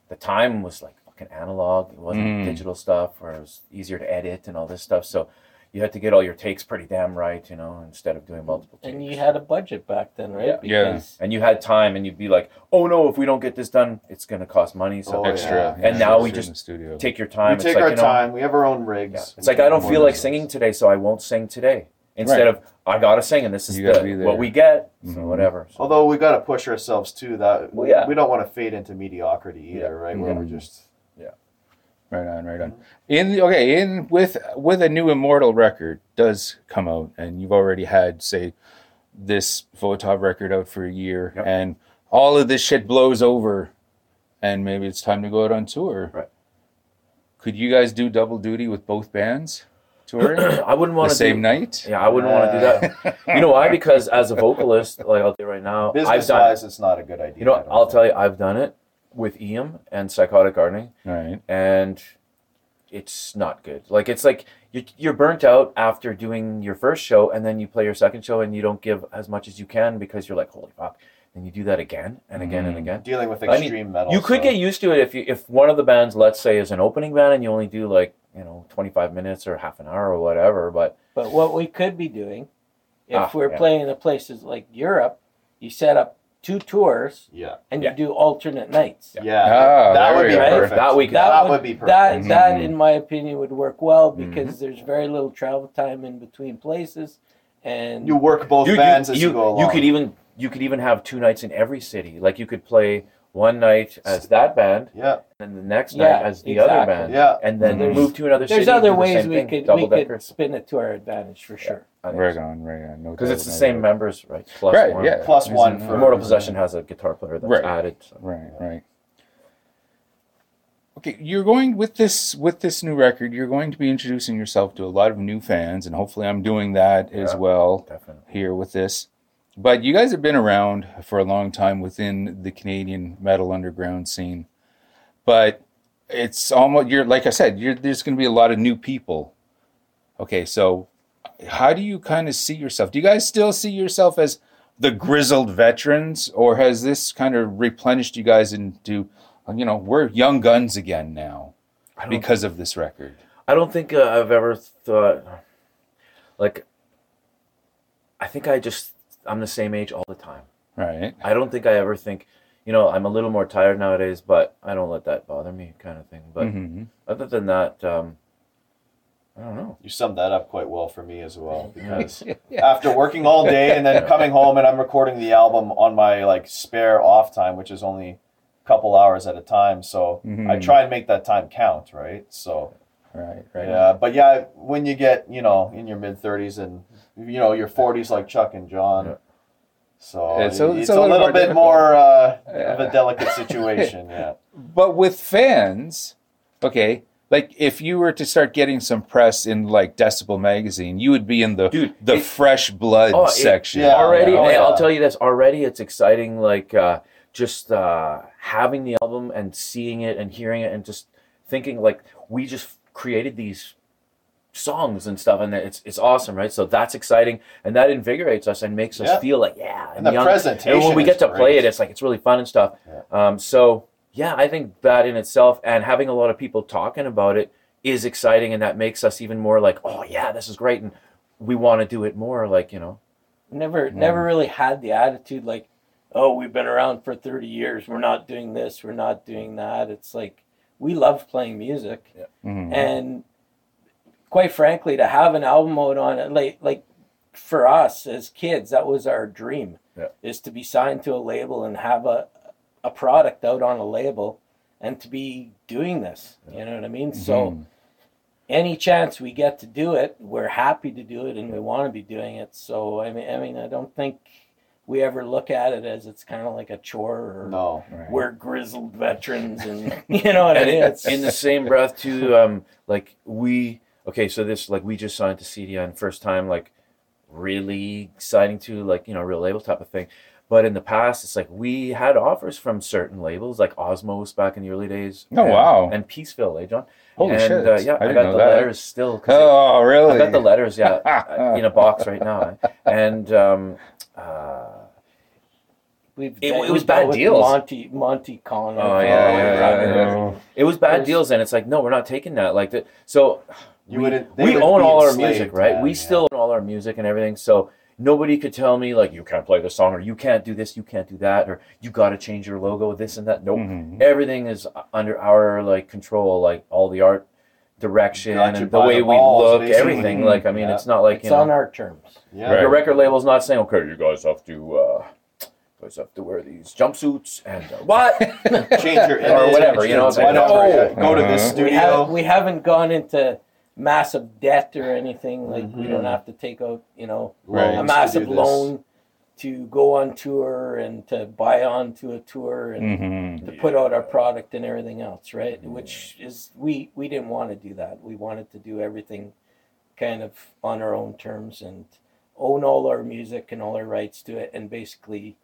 Speaker 5: the time was like fucking analog. It wasn't
Speaker 3: Mm.
Speaker 5: digital stuff, where it was easier to edit and all this stuff. So. You had to get all your takes pretty damn right, you know, instead of doing multiple takes.
Speaker 4: and you had a budget back then, right?
Speaker 5: Yeah.
Speaker 3: Yeah.
Speaker 5: And you had time and you'd be like oh no if we don't get this done it's going to cost money so
Speaker 6: Oh,
Speaker 3: extra.
Speaker 6: yeah.
Speaker 5: And now we just
Speaker 3: studio.
Speaker 5: take your time.
Speaker 6: We
Speaker 5: time
Speaker 6: take
Speaker 5: it's like
Speaker 6: our
Speaker 5: you know
Speaker 6: time. We have our own rigs.
Speaker 5: yeah. it's like i don't feel like singing today so i won't sing today instead
Speaker 3: Right.
Speaker 5: of i gotta sing and this is
Speaker 3: You gotta be
Speaker 5: the, what we get so
Speaker 3: Mhm.
Speaker 5: whatever so,
Speaker 6: Although we got to push ourselves too. That
Speaker 5: Well, yeah.
Speaker 6: we don't want to fade into mediocrity either,
Speaker 5: Yeah.
Speaker 6: right? Where
Speaker 3: Mhm.
Speaker 6: we're just
Speaker 3: Right on, right on. In okay, in with with a new Immortal record does come out, and you've already had say this Votov record out for a year,
Speaker 5: Yep.
Speaker 3: and all of this shit blows over, and maybe it's time to go out on tour.
Speaker 5: Right.
Speaker 3: Could you guys do double duty with both bands touring
Speaker 5: i wouldn't want to do that.
Speaker 3: same
Speaker 5: do,
Speaker 3: night?
Speaker 5: yeah i wouldn't want to do that you know why because as a vocalist like i'll tell you right now i've
Speaker 6: business
Speaker 5: done
Speaker 6: wise, it's not a good idea.
Speaker 5: you know i'll
Speaker 6: think.
Speaker 5: tell you i've done it with em and psychotic gardening
Speaker 3: Right.
Speaker 5: and it's not good. Like it's like you're, you're burnt out after doing your first show, and then you play your second show, and you don't give as much as you can because you're like, holy fuck, and you do that again and again and
Speaker 3: Mm.
Speaker 5: again.
Speaker 6: dealing with
Speaker 5: I mean,
Speaker 6: extreme metal.
Speaker 5: You could
Speaker 6: so-
Speaker 5: get used to it if you if one of the bands, let's say, is an opening band, and you only do like you know 25 minutes or half an hour or whatever. But
Speaker 4: But what we could be doing, if
Speaker 5: Ah,
Speaker 4: we're
Speaker 5: yeah.
Speaker 4: playing in places like Europe, you set up two tours
Speaker 6: Yeah,
Speaker 4: and
Speaker 5: Yeah.
Speaker 4: you do alternate nights.
Speaker 6: yeah,
Speaker 3: Ah,
Speaker 6: that would
Speaker 3: we
Speaker 6: be
Speaker 3: go.
Speaker 6: perfect.
Speaker 5: That we could-
Speaker 6: that would be perfect.
Speaker 4: That that
Speaker 3: Mhm.
Speaker 4: in my opinion would work well
Speaker 5: Mm-hmm.
Speaker 4: because there's very little travel time in between places, and
Speaker 6: you work both
Speaker 5: you,
Speaker 6: bands
Speaker 5: you,
Speaker 6: as you,
Speaker 5: you,
Speaker 6: go along.
Speaker 5: you could even you could even have two nights in every city. Like you could play one night as that band,
Speaker 6: yeah,
Speaker 5: and the next
Speaker 4: Yeah,
Speaker 5: night as the other
Speaker 4: exactly.
Speaker 5: band.
Speaker 6: yeah.
Speaker 5: and then
Speaker 3: There's- mm-hmm.
Speaker 5: move to another city.
Speaker 4: there's
Speaker 5: and
Speaker 4: other
Speaker 5: the
Speaker 4: ways
Speaker 5: same
Speaker 4: we
Speaker 5: thing,
Speaker 4: could
Speaker 5: double
Speaker 4: we
Speaker 5: decker.
Speaker 4: could spin it to our advantage for sure.
Speaker 3: Right on, right on. No
Speaker 5: Because it's the
Speaker 3: no
Speaker 5: same
Speaker 3: doubt.
Speaker 5: members, right? Plus
Speaker 3: Right,
Speaker 5: one.
Speaker 3: yeah.
Speaker 6: Plus
Speaker 3: Isn't
Speaker 6: one
Speaker 3: it?
Speaker 6: for
Speaker 5: Immortal Possession has a guitar player that's
Speaker 3: Right.
Speaker 5: added. So.
Speaker 3: Right, right. Okay, you're going with this with this new record. You're going to be introducing yourself to a lot of new fans, and hopefully, I'm doing that as
Speaker 5: Yeah.
Speaker 3: well
Speaker 5: Definitely.
Speaker 3: here with this. But you guys have been around for a long time within the Canadian metal underground scene. But it's almost you're like I said, you're, there's going to be a lot of new people. Okay, so how do you kind of see yourself? Do you guys still see yourself as the grizzled veterans, or has this kind of replenished you guys into, you know, we're young guns again now because of this record?
Speaker 5: I don't think uh, I've ever thought like. I think I just I'm the same age all the time.
Speaker 3: Right.
Speaker 5: I don't think I ever think, you know, I'm a little more tired nowadays, but I don't let that bother me, kind of thing. But
Speaker 3: Mhm.
Speaker 5: other than that, um, I don't know.
Speaker 6: You summed that up quite well for me as well because
Speaker 3: Yeah.
Speaker 6: after working all day and then coming home and I'm recording the album on my like spare off time, which is only a couple hours at a time. So I
Speaker 3: Mhm.
Speaker 6: try and make that time count, right? So
Speaker 3: Right. Right.
Speaker 6: yeah, but yeah, when you get you know in your mid thirties and you know your forties like Chuck and John.
Speaker 5: Yeah.
Speaker 6: So
Speaker 3: It's
Speaker 6: it's,
Speaker 3: a-
Speaker 6: a,
Speaker 3: it's a
Speaker 6: little,
Speaker 3: little more
Speaker 6: bit
Speaker 3: difficult.
Speaker 6: more uh, of a delicate situation. Yeah.
Speaker 3: But with fans, okay, like if you were to start getting some press in like Decibel magazine, you would be in the
Speaker 5: Dude,
Speaker 3: the
Speaker 5: it-
Speaker 3: fresh blood
Speaker 5: Oh, it-
Speaker 3: section.
Speaker 6: yeah.
Speaker 5: already
Speaker 6: Oh, yeah.
Speaker 5: i'll tell you this already it's exciting like uh just uh, having the album and seeing it and hearing it and just thinking like we just created these songs and stuff and it's it's awesome right? So that's exciting and that invigorates us and makes us
Speaker 6: Yeah.
Speaker 5: feel like yeah
Speaker 6: And the
Speaker 5: young-
Speaker 6: presentation
Speaker 5: and when we get to play it it's like it's really fun and stuff. Um, so yeah i think that in itself and having a lot of people talking about it is exciting and that makes us even more like oh yeah this is great and we want to do it more like you know.
Speaker 4: Never never really had the attitude like oh we've been around for 30 years we're not doing this we're not doing that. It's like we love playing music
Speaker 3: Mhm.
Speaker 4: and quite frankly to have an album out on it like like for us as kids that was our dream
Speaker 5: Yeah.
Speaker 4: is to be signed to a label and have a a product out on a label and to be doing this you know what i mean so
Speaker 3: Mhm.
Speaker 4: any chance we get to do it, we're happy to do it and we want to be doing it. So I mean, I mean, I don't think we ever look at it as it's kind of like a chore or
Speaker 6: No.
Speaker 3: Right.
Speaker 4: we're grizzled veterans and you know what I mean. It's
Speaker 5: in the same breath too um like we okay so this like we just signed to cdn first time like really signing to like you know real label type of thing but in the past it's like we had offers from certain labels like Osmose back in the early days
Speaker 3: Oh,
Speaker 5: and,
Speaker 3: wow.
Speaker 5: and peaceville eh john
Speaker 3: Holy
Speaker 5: and
Speaker 3: shit.
Speaker 5: uh, yeah
Speaker 3: I
Speaker 5: i, got the
Speaker 3: that.
Speaker 5: letters still 'cause
Speaker 3: Oh, really?
Speaker 5: i got the letters yeah uh, in a box right now eh? and um uh
Speaker 4: we've
Speaker 5: it- it was bad deals.
Speaker 4: Monty Monte Conner.
Speaker 5: Oh, yeah, yeah, yeah, yeah. It was bad
Speaker 4: There's-
Speaker 5: deals and it's like no we're not taking that like that so
Speaker 6: You
Speaker 5: we,
Speaker 6: wouldn't-
Speaker 5: we
Speaker 6: would
Speaker 5: own all our music right
Speaker 6: that,
Speaker 5: we
Speaker 6: yeah.
Speaker 5: still own all our music and everything so nobody could tell me like you can't play this song or you can't do this you can't do that or you got to change your logo this and that nope
Speaker 3: Mhm.
Speaker 5: everything is under our like control like all the art direction and the way
Speaker 6: the
Speaker 5: we look
Speaker 6: basically.
Speaker 5: everything like i mean
Speaker 6: Yeah.
Speaker 5: it's not like
Speaker 4: it's
Speaker 5: you know
Speaker 4: on our terms.
Speaker 6: Yeah.
Speaker 3: Right.
Speaker 5: your record label's not saying okay you guys have to uh you guys have to wear these jumpsuits and uh, what
Speaker 6: Change your image.
Speaker 5: Or whatever, you know, it's like, oh.
Speaker 6: go to this studio?
Speaker 4: We, have, we haven't gone into massive debt or anything. Like we
Speaker 6: Mhm.
Speaker 4: don't have to take out you know
Speaker 3: Right.
Speaker 4: A massive
Speaker 6: do this.
Speaker 4: loan to go on tour and to buy on to a tour and
Speaker 3: Mhm.
Speaker 4: to put out our product and everything else, right? Which is we we didn't want to do that. We wanted to do everything kind of on our own terms and own all our music and all our rights to it and basically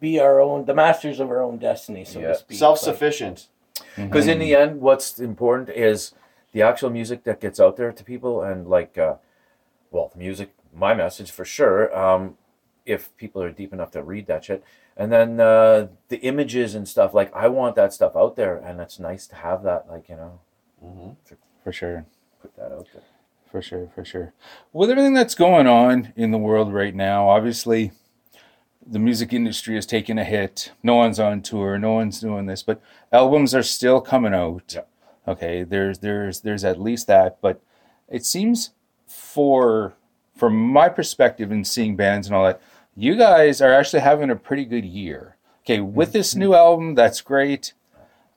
Speaker 4: be our own the masters of our own destiny, so
Speaker 5: Yeah.
Speaker 4: to speak.
Speaker 6: Self-sufficient.
Speaker 5: Because in the end, what's important is the actual music that gets out there to people, and like, uh, well, the music, my message for sure. Um, if people are deep enough to read that shit, and then uh, the images and stuff. Like, I want that stuff out there, and it's nice to have that. Like, you know,
Speaker 3: For sure.
Speaker 5: put that out there.
Speaker 3: For sure, for sure. With everything that's going on in the world right now, obviously the music industry is taking a hit. No one's on tour, no one's doing this, but albums are still coming out.
Speaker 5: Yeah.
Speaker 3: Okay, there's there's there's at least that, but it seems for from my perspective in seeing bands and all that, you guys are actually having a pretty good year. Okay, with this new album, that's great.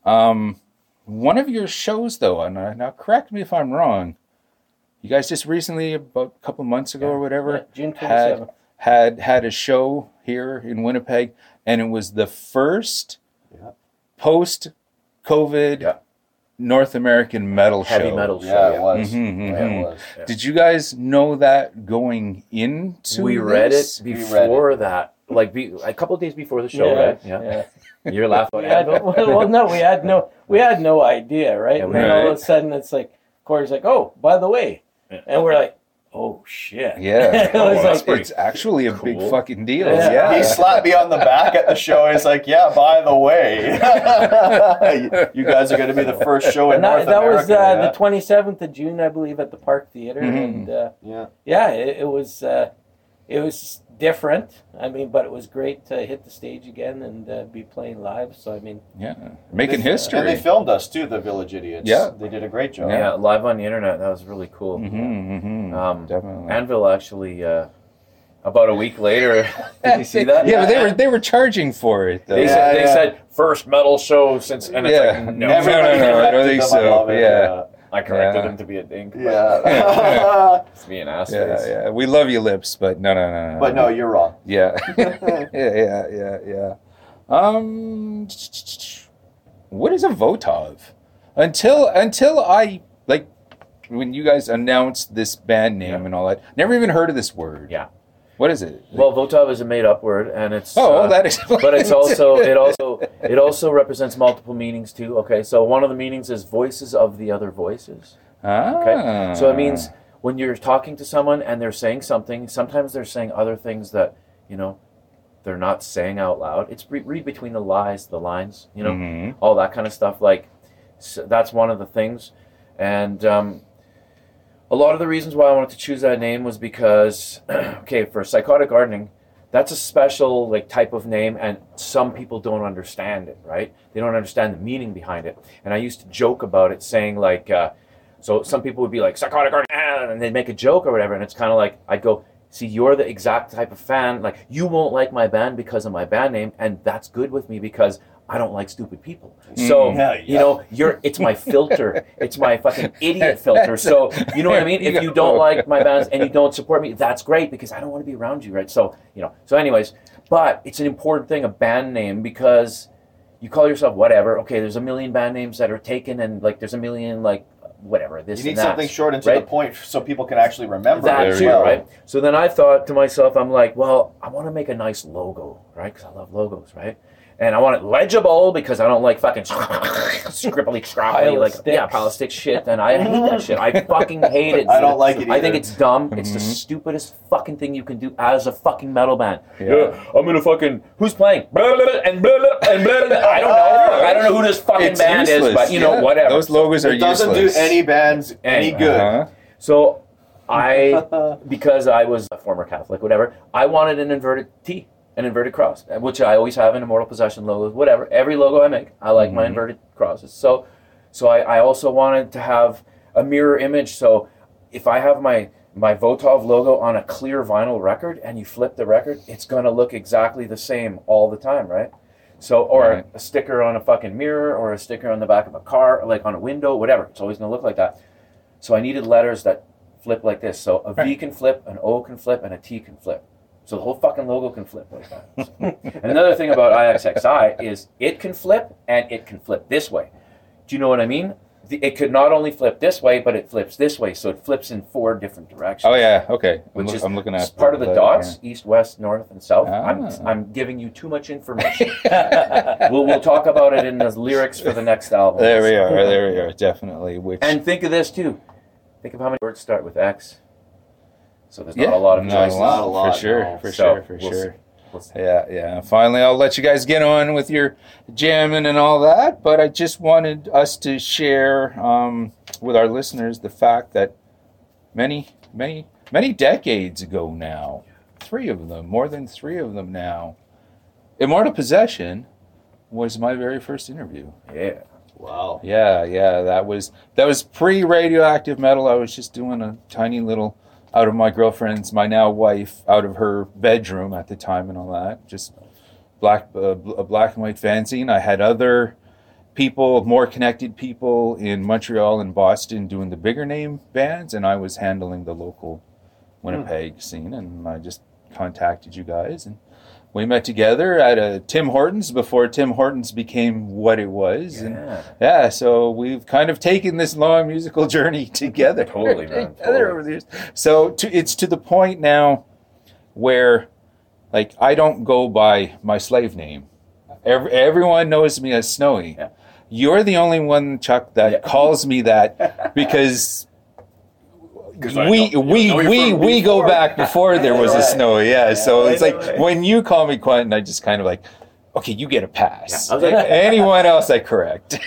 Speaker 3: Um, one of your shows, though, and uh, now correct me if I'm wrong, you guys just recently, about a couple months ago or whatever,
Speaker 4: Yeah, June 27th.
Speaker 3: had had had a show here in Winnipeg, and it was the first
Speaker 6: Yeah.
Speaker 3: post COVID
Speaker 5: Yeah.
Speaker 3: North American metal show
Speaker 5: Heavy
Speaker 3: show.
Speaker 5: metal show.
Speaker 6: Yeah, it was.
Speaker 3: Mhm,
Speaker 6: Yeah,
Speaker 3: mhm.
Speaker 6: it was.
Speaker 5: Yeah.
Speaker 3: Did you guys know that going into
Speaker 5: we read it
Speaker 6: We read
Speaker 5: before that, like be, a couple of days before the show,
Speaker 4: yeah,
Speaker 5: right?
Speaker 4: yeah.
Speaker 5: You're laughing.
Speaker 4: We had, well, well, no, we had no, we had no idea, right?
Speaker 5: Yeah,
Speaker 4: and then all of a sudden, it's like Corey's like, "Oh, by the way,"
Speaker 5: Yeah.
Speaker 4: and we're like, "Oh shit!"
Speaker 3: Yeah,
Speaker 4: it was
Speaker 5: Oh,
Speaker 4: like,
Speaker 3: it's actually a big fucking deal.
Speaker 4: Yeah.
Speaker 3: Yeah,
Speaker 6: He slapped me on the back at the show. He's like, "Yeah, by the way, you guys are going to be the first show in
Speaker 4: and that,
Speaker 6: North
Speaker 4: that was uh,
Speaker 6: yeah.
Speaker 4: the twenty seventh of June, I believe, at the Park Theater,
Speaker 3: Mhm.
Speaker 4: and uh,
Speaker 6: yeah.
Speaker 4: yeah, it, it was uh, it was different. I mean, but it was great to hit the stage again and uh, be playing live. So I mean,
Speaker 3: yeah, making
Speaker 6: They-
Speaker 3: history.
Speaker 6: And they filmed us too, the Village Idiots.
Speaker 3: Yeah.
Speaker 6: they did a great job.
Speaker 5: yeah, live on the internet. That was really cool.
Speaker 3: Mhm, mhm,
Speaker 5: Um,
Speaker 3: definitely.
Speaker 5: Anvil actually, uh, about a week later, did you see that?
Speaker 3: yeah, but they were they were charging for it. Though.
Speaker 5: They,
Speaker 6: Yeah,
Speaker 5: said, they
Speaker 6: yeah.
Speaker 5: said first metal show since, and it's
Speaker 3: Yeah.
Speaker 5: like no,
Speaker 6: Everybody
Speaker 3: No, no, no, I don't
Speaker 6: corrected
Speaker 3: think
Speaker 6: them,
Speaker 3: so.
Speaker 6: love it,
Speaker 3: Yeah.
Speaker 5: I corrected
Speaker 3: Yeah.
Speaker 5: him to be a dink.
Speaker 6: yeah.
Speaker 5: it's me an ass
Speaker 3: yeah, yeah. We love you, lips, but no, no, no, no.
Speaker 6: but no, you're wrong.
Speaker 3: Yeah. yeah, yeah, yeah, yeah. Um, what is a Votov? Until until I like when you guys announced this band name
Speaker 5: Yeah.
Speaker 3: and all that, never even heard of this word.
Speaker 5: Yeah.
Speaker 3: What is it?
Speaker 5: Well, Votov is a made-up word, and it's
Speaker 3: oh,
Speaker 5: uh,
Speaker 3: that is.
Speaker 5: but it's also it also it also represents multiple meanings too. Okay, so one of the meanings is voices of the other voices.
Speaker 3: Ah.
Speaker 5: Okay, so it means when you're talking to someone and they're saying something, sometimes they're saying other things that you know they're not saying out loud. It's re- read between the lies, the lines, you know,
Speaker 3: Mhm.
Speaker 5: all that kind of stuff. Like so that's one of the things, and um, a lot of the reasons why I wanted to choose that name was because, okay, for psychotic gardening, that's a special like type of name, and some people don't understand it, right? They don't understand the meaning behind it. And I used to joke about it, saying like, uh, so some people would be like psychotic gardening, ah," and they'd make a joke or whatever, and it's kind of like I'd go. See, you're the exact type of fan. Like, you won't like my band because of my band name, and that's good with me because I don't like stupid people. So, mm-hmm.
Speaker 6: Yeah,
Speaker 5: you know, you're it's my filter. It's my fucking idiot filter. So, you know what I mean? If you don't like my bands and you don't support me, that's great because I don't want to be around you, right? So, you know, so anyways, but it's an important thing, a band name, because you call yourself whatever. Okay, there's a million band names that are taken, and like there's a million like whatever this
Speaker 6: You need
Speaker 5: and that.
Speaker 6: something short and to
Speaker 5: right?
Speaker 6: the point so people can actually remember
Speaker 5: That
Speaker 6: it
Speaker 5: too,
Speaker 6: well.
Speaker 5: right? So then I thought to myself, I'm like, well, I want to make a nice logo, right? Because I love logos, right? And I want it legible because I don't like fucking scribbly scrapply, like
Speaker 4: sticks.
Speaker 5: yeah, pile of stick shit. And I hate that shit. I fucking hate it.
Speaker 6: I don't like it
Speaker 5: I think it's dumb. It's the
Speaker 3: Mhm.
Speaker 5: stupidest fucking thing you can do as a fucking metal band.
Speaker 3: Yeah.
Speaker 5: I'm gonna fucking who's playing blah, blah, blah, and blah, blah, and blah, blah, I don't know. I don't know who this fucking
Speaker 3: It's
Speaker 5: band
Speaker 3: useless.
Speaker 5: is, but you know
Speaker 3: Yeah.
Speaker 5: whatever.
Speaker 3: Those logos are
Speaker 6: It doesn't do any bands any good.
Speaker 3: Uh-huh.
Speaker 5: So I, because I was a former Catholic, whatever, I wanted an inverted T, an inverted cross, which I always have in Immortal Possession logos, whatever. Every logo I make, I like my
Speaker 3: Mhm.
Speaker 5: inverted crosses. So, so I, I also wanted to have a mirror image. So if I have my my Votov logo on a clear vinyl record and you flip the record, it's gonna look exactly the same all the time, right? So, or
Speaker 3: Right.
Speaker 5: a sticker on a fucking mirror, or a sticker on the back of a car, or like on a window, whatever. It's always gonna look like that. So I needed letters that flip like this. So a V
Speaker 3: Right.
Speaker 5: can flip, an O can flip, and a T can flip. So the whole fucking logo can flip like that. and another thing about IXXI is it can flip and it can flip this way. Do you know what I mean? The- It could not only flip this way, but it flips this way. So it flips in four different directions.
Speaker 3: Oh yeah. Okay. I'm,
Speaker 5: Which
Speaker 3: look-
Speaker 5: is
Speaker 3: I'm looking
Speaker 5: it's
Speaker 3: at
Speaker 5: part of the
Speaker 3: that,
Speaker 5: dots, east, west, north, and south.
Speaker 3: Ah.
Speaker 5: I'm, I'm giving you too much information. we'll, we'll talk about it in the lyrics for the next album.
Speaker 3: There we are. There we are. Definitely. Which
Speaker 5: And think of this too. Think of how many words start with X. So there's not
Speaker 3: yeah,
Speaker 5: a lot of
Speaker 3: not
Speaker 5: choices.
Speaker 6: Not a lot,
Speaker 3: for sure.
Speaker 6: no.
Speaker 3: For
Speaker 5: So,
Speaker 3: sure. For
Speaker 5: we'll
Speaker 3: sure.
Speaker 5: see. We'll.
Speaker 3: Yeah, yeah. Finally, I'll let you guys get on with your jamming and all that. But I just wanted us to share um, with our listeners the fact that many, many, many decades ago now, three of them, more than three of them now, Immortal Possession was my very first interview.
Speaker 5: Yeah.
Speaker 6: Wow.
Speaker 3: Yeah, yeah, that was that was pre-radioactive metal. I was just doing a tiny little out of my girlfriend's, my now wife, out of her bedroom at the time and all that. Just black, uh, a black and white fanzine. I had other people, more connected people in Montreal and Boston doing the bigger name bands, and I was handling the local Winnipeg scene. And I just contacted you guys and. We met together at a Tim Hortons before Tim Hortons became what it was, and
Speaker 5: Yeah.
Speaker 3: yeah, so we've kind of taken this long musical journey together.
Speaker 5: Totally, man,
Speaker 3: Together over the years. So to, it's to the point now where, like, I don't go by my slave name. Every, everyone knows me as Snowy.
Speaker 5: Yeah.
Speaker 3: You're the only one, Chuck, that
Speaker 5: Yeah.
Speaker 3: calls me that because we we we we go back before there was a snow. Yeah, so it's like when you call me Quentin, I just kind of like. Okay, you get a pass.
Speaker 5: Yeah, I was like-
Speaker 3: Anyone else, I correct.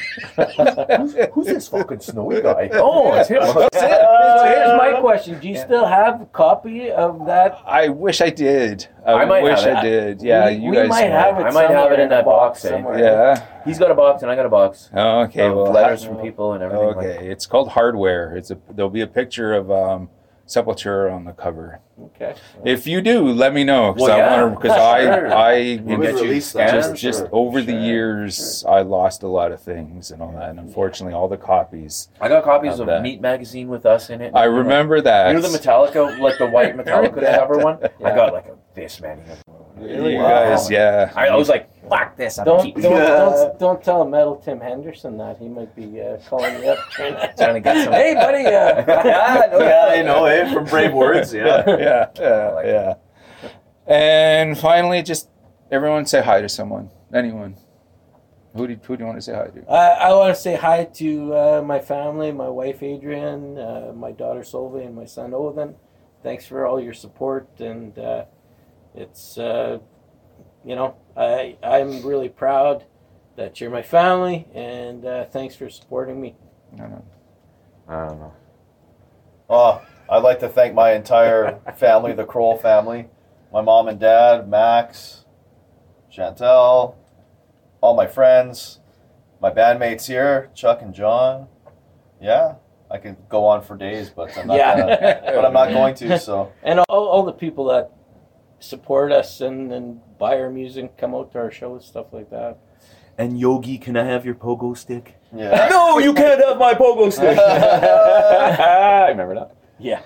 Speaker 5: Who's this fucking snowy guy? Oh, it's him.
Speaker 3: That's it.
Speaker 4: So here's my question: Do you still have a copy of that?
Speaker 3: I wish I did. I,
Speaker 5: I might
Speaker 3: wish
Speaker 5: have
Speaker 3: I
Speaker 5: it.
Speaker 3: did. Yeah,
Speaker 4: We-
Speaker 3: you
Speaker 4: we
Speaker 3: guys
Speaker 4: might have it
Speaker 5: I might have it in
Speaker 4: in
Speaker 5: that box,
Speaker 4: somewhere.
Speaker 3: Yeah.
Speaker 5: He's got a box and I got a box.
Speaker 3: Oh, okay.
Speaker 5: of
Speaker 3: Well,
Speaker 5: letters from people and everything.
Speaker 3: okay.
Speaker 5: Like
Speaker 3: It's called hardware. It's a. There'll be a picture of um, Sepultura on the cover.
Speaker 4: Okay.
Speaker 3: If you do, let me know because
Speaker 5: Well,
Speaker 3: I
Speaker 5: yeah.
Speaker 3: want to. Because I
Speaker 5: Sure.
Speaker 3: I
Speaker 6: We would
Speaker 5: get you
Speaker 6: release that.
Speaker 5: scans.
Speaker 3: just just
Speaker 6: Sure.
Speaker 3: over the
Speaker 5: Sure.
Speaker 3: years I lost a lot of things and all that. And unfortunately, all the copies.
Speaker 5: I got copies
Speaker 3: Of
Speaker 5: of. Meat Magazine with us in it.
Speaker 3: I remember that.
Speaker 5: You know the Metallica, like the white Metallica cover one. I got like a this man.
Speaker 3: You
Speaker 4: Wow.
Speaker 3: guys, yeah.
Speaker 5: I, I was like, fuck this. I'm
Speaker 4: Don't
Speaker 5: keeping
Speaker 4: don't, don't don't tell Metal Tim Henderson that he might be uh, calling you up trying to,
Speaker 5: Trying to get some-
Speaker 4: Hey, buddy. Uh,
Speaker 6: yeah, I know him from Brave Words. Yeah.
Speaker 3: yeah, yeah,
Speaker 5: like
Speaker 3: yeah. And finally, just everyone say hi to someone. Anyone. Who do, who do you want to say hi to?
Speaker 4: I, I want to say hi to uh, my family, my wife Adrian, uh, my daughter Solveig, and my son Odin. Thanks for all your support, and uh, it's uh, you know I I'm really proud that you're my family, and uh, thanks for supporting me.
Speaker 3: I don't know.
Speaker 5: I don't know.
Speaker 6: Oh, I'd like to thank my entire family, the Kroll family, my mom and dad, Max, Chantel, all my friends, my bandmates here, Chuck and John. Yeah, I could go on for days, but I'm not.
Speaker 4: Yeah.
Speaker 6: Gonna, but I'm not going to. So
Speaker 4: and all, all the people that support us and, and buy our music, come out to our shows, stuff like that.
Speaker 8: And Yogi, can I have your pogo stick?
Speaker 6: yeah.
Speaker 8: No, you can't have my pogo stick. I remember that.
Speaker 4: Yeah.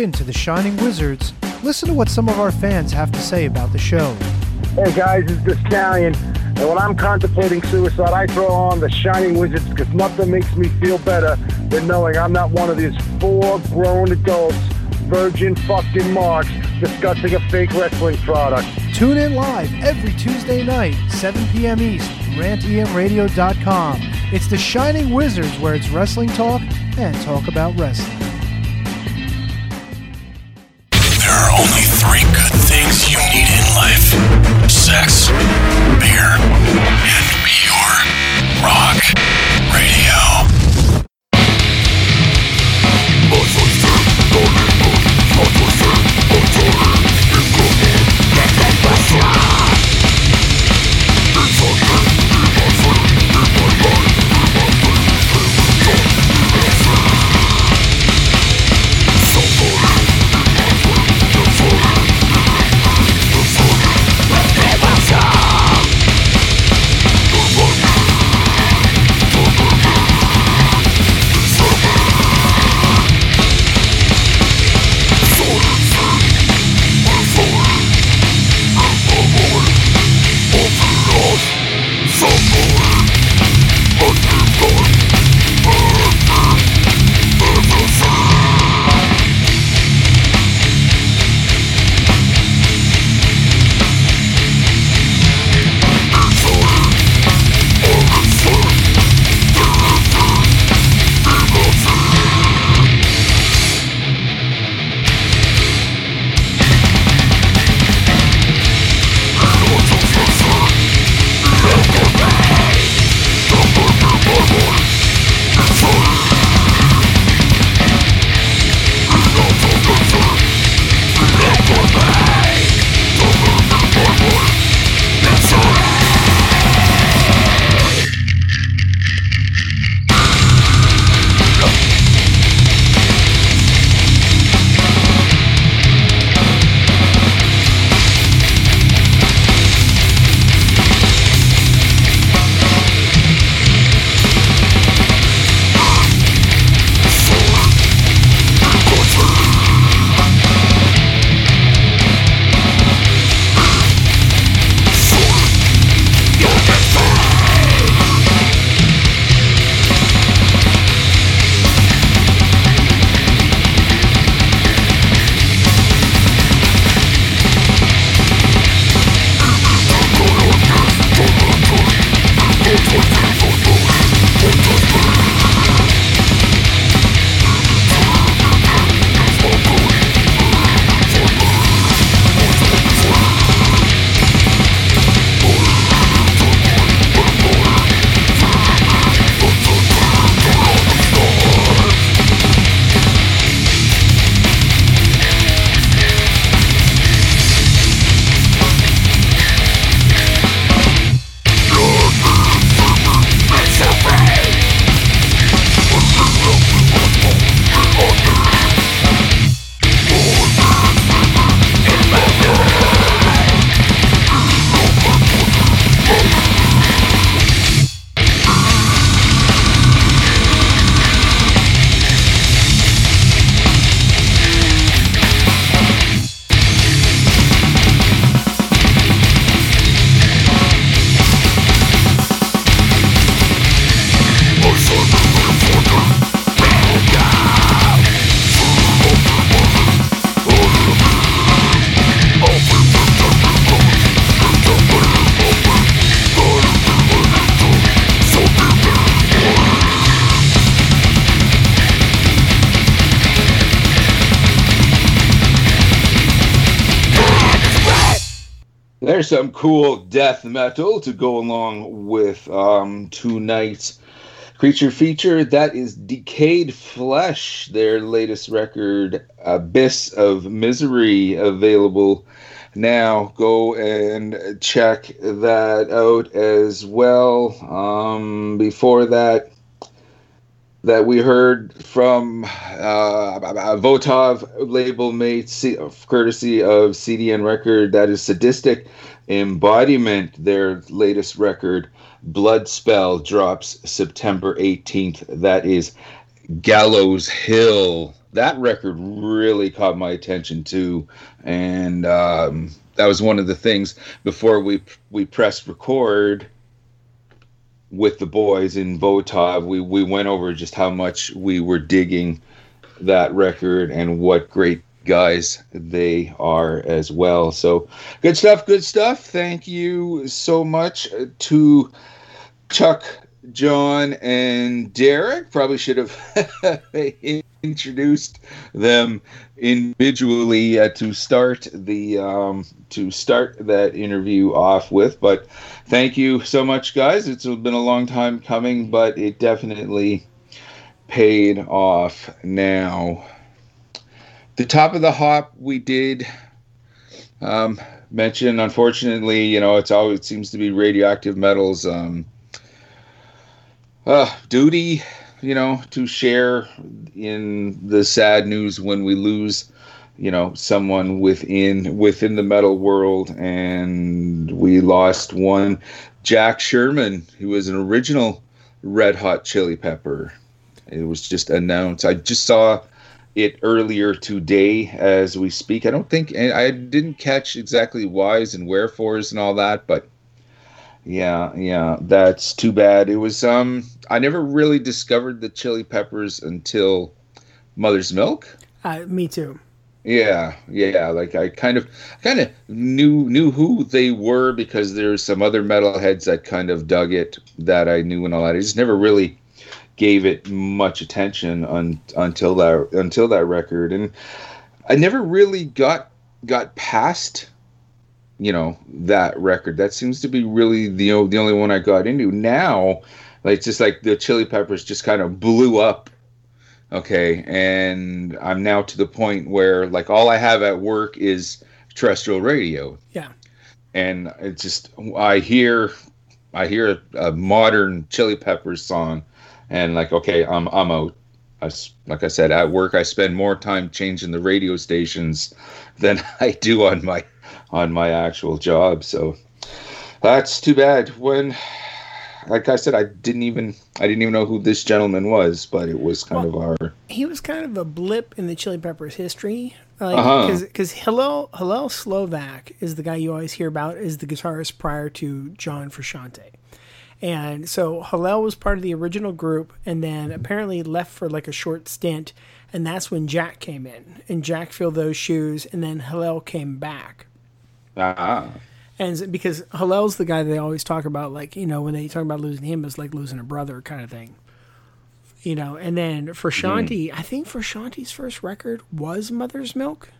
Speaker 9: In to the Shining Wizards, listen to what some of our fans have to say about the show.
Speaker 10: Hey guys, it's the Stallion. And when I'm contemplating suicide, I throw on the Shining Wizards because nothing makes me feel better than knowing I'm not one of these four grown adults, virgin fucking marks, discussing a fake wrestling product.
Speaker 9: Tune in live every Tuesday night, 7 p.m. East, rantemradio.com. It's the Shining Wizards where it's wrestling talk and talk about wrestling.
Speaker 3: Some cool death metal to go along with um, tonight's creature feature. That is Decayed Flesh, their latest record, Abyss of Misery, available now. Go and check that out as well. Um, before that, that we heard from uh, Votov label mate, courtesy of CDN Record. That is Sadistic Embodiment, their latest record. Blood Spell drops September 18th. That is Gallows Hill that record really caught my attention too, and um, that was one of the things before we we pressed record with the boys in Votov. We we went over just how much we were digging that record and what great guys they are as well. So good stuff, good stuff. Thank you so much to Chuck, John, and Derek. Probably should have introduced them individually uh, to start the um, to start that interview off with. But thank you so much, guys. It's been a long time coming, but it definitely paid off now. The top of the hop we did um, mention. Unfortunately, you know, it's always it seems to be radioactive metals. Um, uh, duty, you know, to share in the sad news when we lose, you know, someone within within the metal world, and we lost one, Jack Sherman, who was an original Red Hot Chili Pepper. It was just announced. I just saw it earlier today as we speak. I don't think I didn't catch exactly whys and wherefores and all that, but yeah, yeah, that's too bad. It was um I never really discovered the chili peppers until Mother's Milk.
Speaker 1: Uh, me too.
Speaker 3: Yeah, yeah. Like I kind of, kind of knew knew who they were because there's some other metalheads that kind of dug it that I knew and all that. I just never really gave it much attention un, until that until that record, and I never really got got past you know that record. That seems to be really the the only one I got into. Now, like it's just like the Chili Peppers just kind of blew up. Okay, and I'm now to the point where like all I have at work is terrestrial radio.
Speaker 1: Yeah.
Speaker 3: And it's just I hear I hear a, a modern Chili Peppers song, and like okay, I'm I'm out. I, like I said, at work I spend more time changing the radio stations than I do on my on my actual job. So that's too bad. When, like I said, I didn't even I didn't even know who this gentleman was, but it was kind well, of our.
Speaker 1: He was kind of a blip in the Chili Peppers history, because like, because uh-huh. Hillel Hillel Slovak is the guy you always hear about is the guitarist prior to John Frusciante. And so Hillel was part of the original group and then apparently left for like a short stint. And that's when Jack came in. And Jack filled those shoes. And then Hillel came back.
Speaker 3: Ah.
Speaker 1: And because Hillel's the guy they always talk about, like, you know, when they talk about losing him, it's like losing a brother kind of thing. You know, and then Frusciante, mm. I think Frusciante's first record was Mother's Milk.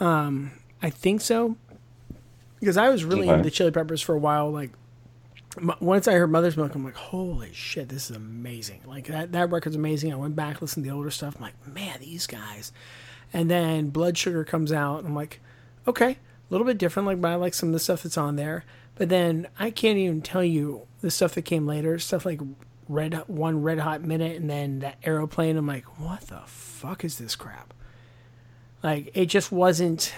Speaker 1: Um, I think so. Because I was really okay. into the Chili Peppers for a while. Like, once I heard Mother's Milk, I'm like, holy shit, this is amazing. Like, that, that record's amazing. I went back, listened to the older stuff. I'm like, man, these guys. And then Blood Sugar comes out. I'm like, okay a little bit different, like but I like some of the stuff that's on there. But then I can't even tell you the stuff that came later, stuff like red one red hot minute and then that aeroplane. I'm like, what the fuck is this crap? Like it just wasn't.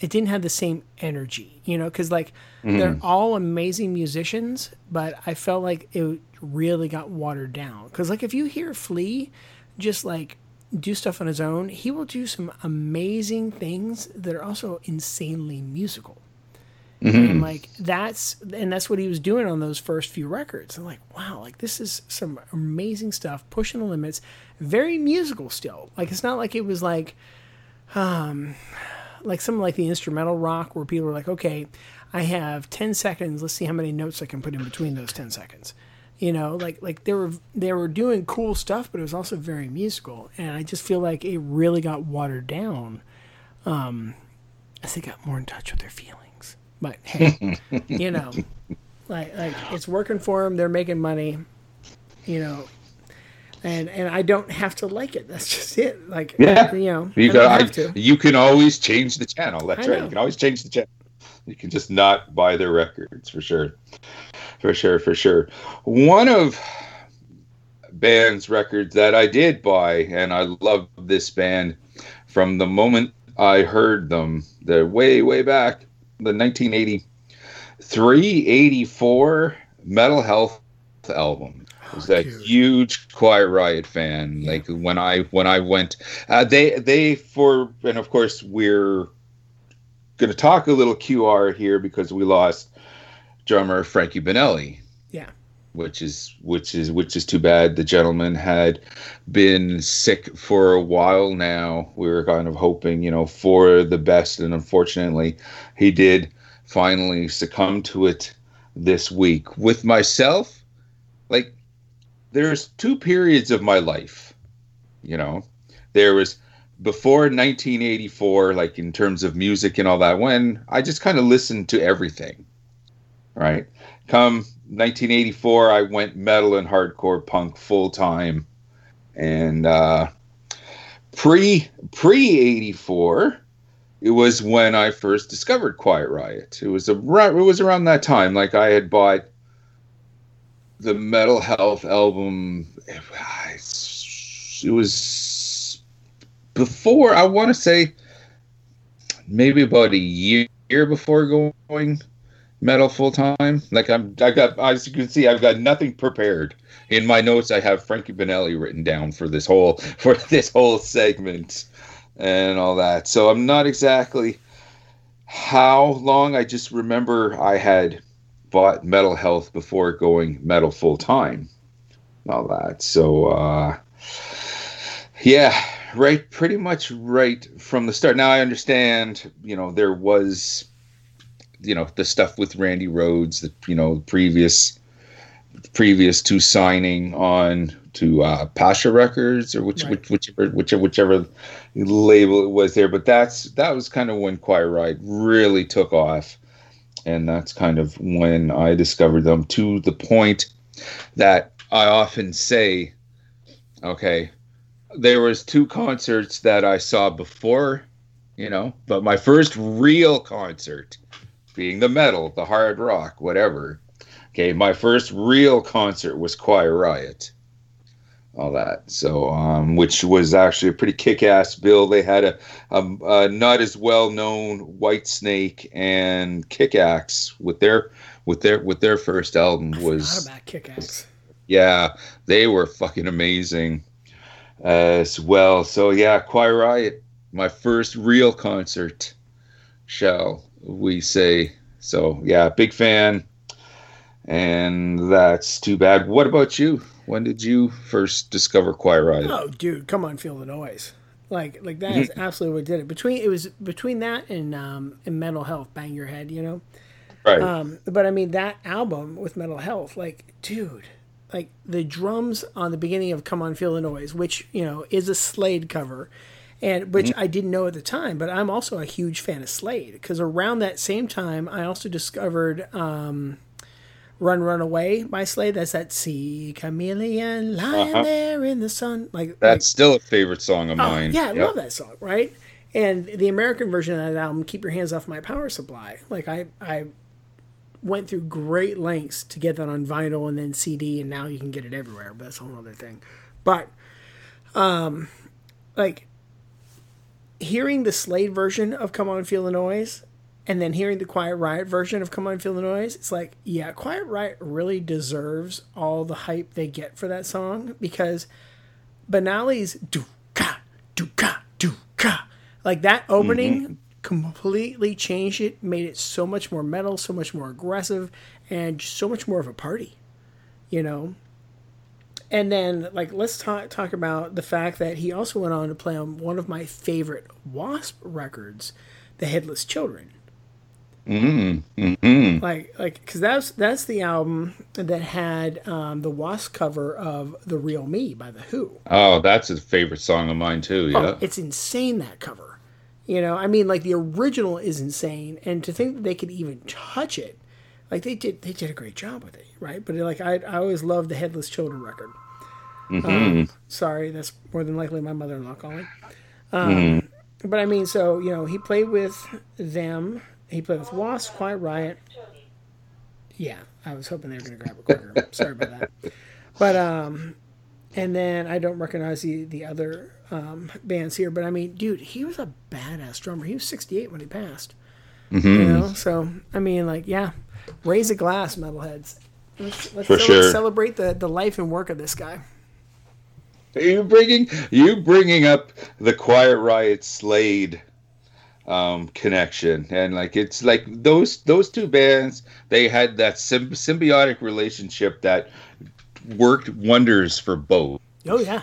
Speaker 1: It didn't have the same energy, you know, because like mm. they're all amazing musicians, but I felt like it really got watered down. Because like if you hear Flea, just like do stuff on his own, he will do some amazing things that are also insanely musical. Mm-hmm. And like that's and that's what he was doing on those first few records. I'm like, wow, like this is some amazing stuff, pushing the limits, very musical still. Like it's not like it was like um like something like the instrumental rock where people are like, okay, I have 10 seconds, let's see how many notes I can put in between those 10 seconds. You know like like they were they were doing cool stuff but it was also very musical. And i just feel like it really got watered down. Um as they got more in touch with their feelings but hey you know like like it's working for them they're making money you know and and I don't have to like it. That's just it. Like yeah, you know,
Speaker 3: you, got, I, you can always change the channel. That's right. You can always change the channel. You can just not buy their records for sure for sure, for sure. One of band's records that I did buy, and I love this band from the moment I heard them. The way, way back, the 1983, 84 Metal Health album. Was a huge Quiet Riot fan. Like when I when I went, uh, they they for and of course we're going to talk a little QR here because we lost drummer Frankie Banali.
Speaker 1: Yeah.
Speaker 3: Which is which is which is too bad. The gentleman had been sick for a while now. We were kind of hoping, you know, for the best, and unfortunately, he did finally succumb to it this week. With myself, like there's two periods of my life. You know, there was before 1984, like in terms of music and all that, when I just kind of listened to everything. Right. Come 1984, I went metal and hardcore punk full time, and uh, pre pre 84, it was when I first discovered Quiet Riot. It was a it was around that time. Like I had bought the Metal Health album. It was before I want to say maybe about a year before going metal full time. Like I'm, I got as you can see, I've got nothing prepared. In my notes, I have Frankie Banali written down for this whole for this whole segment and all that. So I'm not exactly how long. I just remember I had bought Metal Health before going metal full time. All that. So uh, yeah, right. Pretty much right from the start. Now I understand. You know there was you know the stuff with Randy Rhoads, the you know previous previous to signing on to uh, Pasha Records or which, which whichever whichever whichever label it was there. But that's that was kind of when Quiet Riot really took off, and that's kind of when I discovered them to the point that I often say, okay, there was two concerts that I saw before, you know, but my first real concert being the metal, the hard rock, whatever. Okay, my first real concert was Quiet Riot. All that. So, um, which was actually a pretty kick-ass bill. They had a, a, a not as well-known Whitesnake and Kick-Axe with their with their with their first album was
Speaker 1: about Kick-Axe.
Speaker 3: yeah, they were fucking amazing as well. So yeah, Quiet Riot, my first real concert, shall we say? So yeah, big fan, and that's too bad. What about you? When did you first discover Quiet Riot?
Speaker 1: Oh, dude, come on, feel the noise. Like, like that is absolutely what did it. Between it was between that and um and Metal Health, bang your head, you know.
Speaker 3: Right.
Speaker 1: Um, but I mean that album with Metal Health, like, dude, like the drums on the beginning of "Come On, Feel the Noise," which you know is a Slade cover, and which
Speaker 3: Mhm.
Speaker 1: I didn't know at the time, but I'm also a huge fan of Slade because around that same time I also discovered um, "Run Run Away" by Slade. That's that "See Chameleon lying
Speaker 3: Uh-huh.
Speaker 1: there in the sun," like
Speaker 3: That's still a favorite song of
Speaker 1: Oh,
Speaker 3: mine.
Speaker 1: yeah, I
Speaker 3: Yep.
Speaker 1: love that song, right? And the American version of that album, "Keep Your Hands Off My Power Supply," like I, I went through great lengths to get that on vinyl and then CD, and now you can get it everywhere. But that's a whole other thing. But, um, like hearing the Slade version of "Come On Feel the Noise," and then hearing the Quiet Riot version of "Come On Feel the Noise," it's like, yeah, Quiet Riot really deserves all the hype they get for that song because Banali's do ka do ka do ka like that opening mm-hmm. completely changed it, made it so much more metal, so much more aggressive, and so much more of a party, you know. And then, like, let's talk talk about the fact that he also went on to play on one of my favorite Wasp records, "The Headless Children."
Speaker 3: Mm, mm-hmm.
Speaker 1: Like, like, because that's that's the album that had um, the Wasp cover of "The Real Me" by the Who.
Speaker 3: Oh, that's a favorite song of mine too. Yeah.
Speaker 1: Oh, it's insane that cover. You know, I mean, like the original is insane, and to think that they could even touch it, like they did, they did a great job with it, right? But like I, I always loved the Headless Children record. Um,
Speaker 3: Mhm.
Speaker 1: sorry, that's more than likely my mother-in-law calling. Um, But I mean, so you know, he played with them. He played with Wasp, Quiet Riot. Yeah, I was hoping they were going to grab it quicker. Sorry about that. But um, and then I don't recognize the the other um, bands here. But I mean, dude, he was a badass drummer. He was 68 when he passed. You
Speaker 3: Mhm.
Speaker 1: know, so I mean, like, yeah, raise a glass, metalheads. Let's, let's
Speaker 3: For sure.
Speaker 1: celebrate the, the life and work of this guy.
Speaker 3: Are You bringing you bringing up the Quiet Riot Slade um, connection, and like it's like those those two bands they had that symb- symbiotic relationship that worked wonders for both.
Speaker 1: Oh yeah.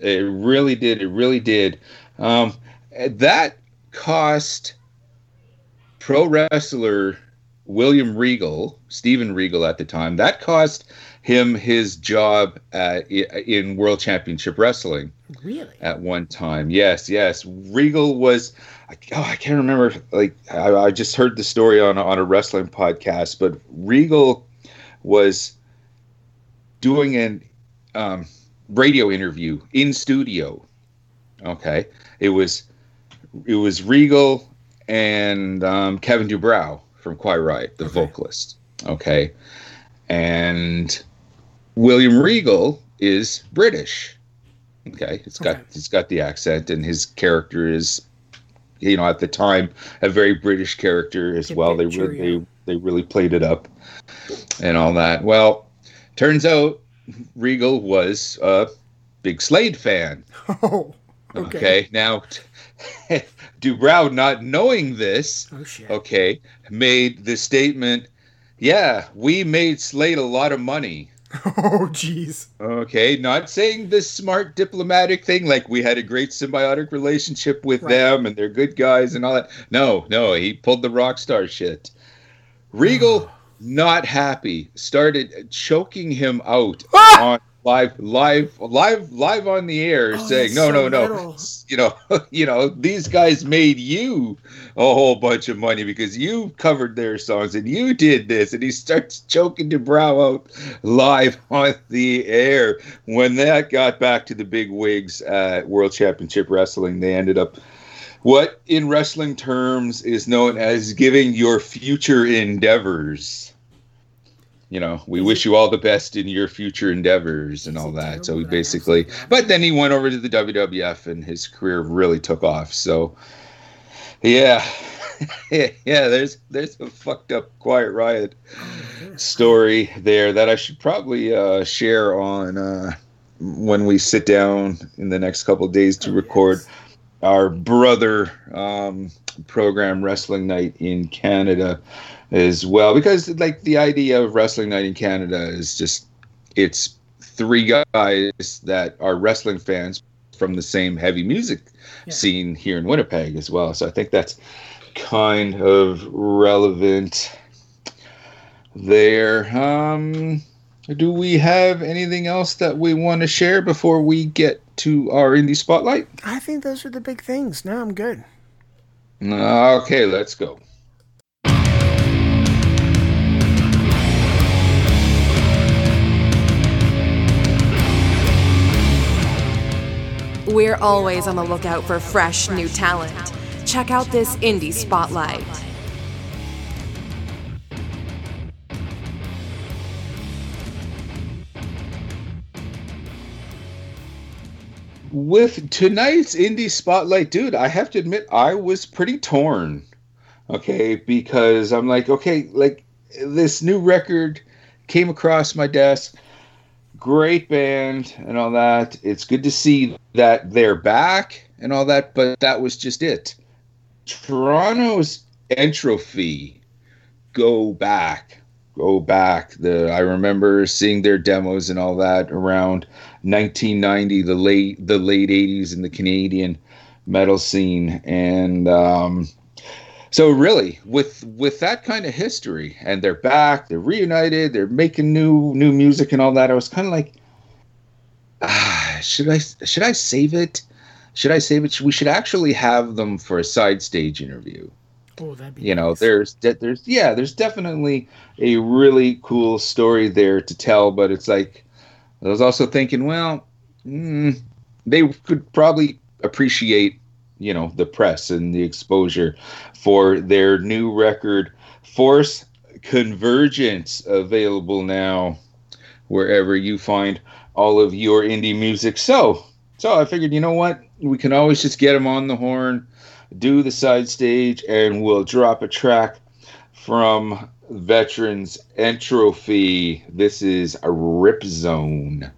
Speaker 3: It really did. It really did. Um, that cost pro wrestler William Regal, Steven Regal at the time, that cost him his job in World Championship Wrestling
Speaker 1: Really?
Speaker 3: at one time. Yes, yes. Regal was. I- Oh, I can't remember. Like I, I just heard the story on on a wrestling podcast, but Regal was doing an um, radio interview in studio. Okay, it was it was Regal and um, Kevin DuBrow from Quiet Riot, the vocalist. Okay, and William Regal is British. Okay, it's got it's got the accent, and his character is, you know, at the time a very British character as well. They really they, they really played it up, and all that. Well, turns out Regal was a big Slade fan.
Speaker 1: Oh. Okay.
Speaker 3: Okay, now DuBrow, not knowing this,
Speaker 1: Oh
Speaker 3: okay, made the statement, "Yeah, we made Slade a lot of money."
Speaker 1: Oh jeez.
Speaker 3: Okay, not saying this smart diplomatic thing like we had a great symbiotic relationship with
Speaker 1: Right.
Speaker 3: them and they're good guys and all that. No, no, he pulled the rock star shit. Regal not happy, started choking him out ah! on live live live live on the air
Speaker 1: Oh,
Speaker 3: saying no
Speaker 1: so
Speaker 3: no no you know you know these guys made you a whole bunch of money because you covered their songs and you did this and he starts choking DuBrow out live on the air. When that got back to the big wigs at World Championship Wrestling they ended up what in wrestling terms is known as giving your future endeavors you know, we wish you all the best in your future endeavors and all that. So he basically, but then he went over to the WWF and his career really took off. So, yeah, yeah, there's there's a fucked up Quiet Riot story there that I should probably uh, share on uh, when we sit down in the next couple of days to record our brother um, program wrestling night in Canada as well because like the idea of wrestling night in Canada is just it's three guys that are wrestling fans from the same heavy music scene here in Winnipeg as well so I think that's kind of relevant there um do we have anything else that we want to share before we get to our indie spotlight
Speaker 1: I think those are the big things. No, I'm good.
Speaker 3: Okay, let's go.
Speaker 7: We're always on the lookout for fresh new talent. Check out this indie spotlight.
Speaker 3: With tonight's indie spotlight, dude, I have to admit I was pretty torn. Okay, because I'm like, okay, like this new record came across my desk. Great band and all that. It's good to see that they're back and all that, but that was just it. Toronto's entropy go back go back the i remember seeing their demos and all that around 1990 the late the late 80s in the canadian metal scene. And um so really with with that kind of history and they're back they're reunited they're making new new music and all that i was kind of like ah, should i should i save it? Should i save it? We should actually have them for a side stage interview.
Speaker 1: Oh, that'd be
Speaker 3: you know there's de- there's yeah there's definitely a really cool story there to tell but it's like i was also thinking well mm, they could probably appreciate you know the press and the exposure for their new record force convergence available now wherever you find all of your indie music. So so i figured you know what? We can always just get them on the horn do the side stage and we'll drop a track from
Speaker 11: veterans entropy. This is a rip zone.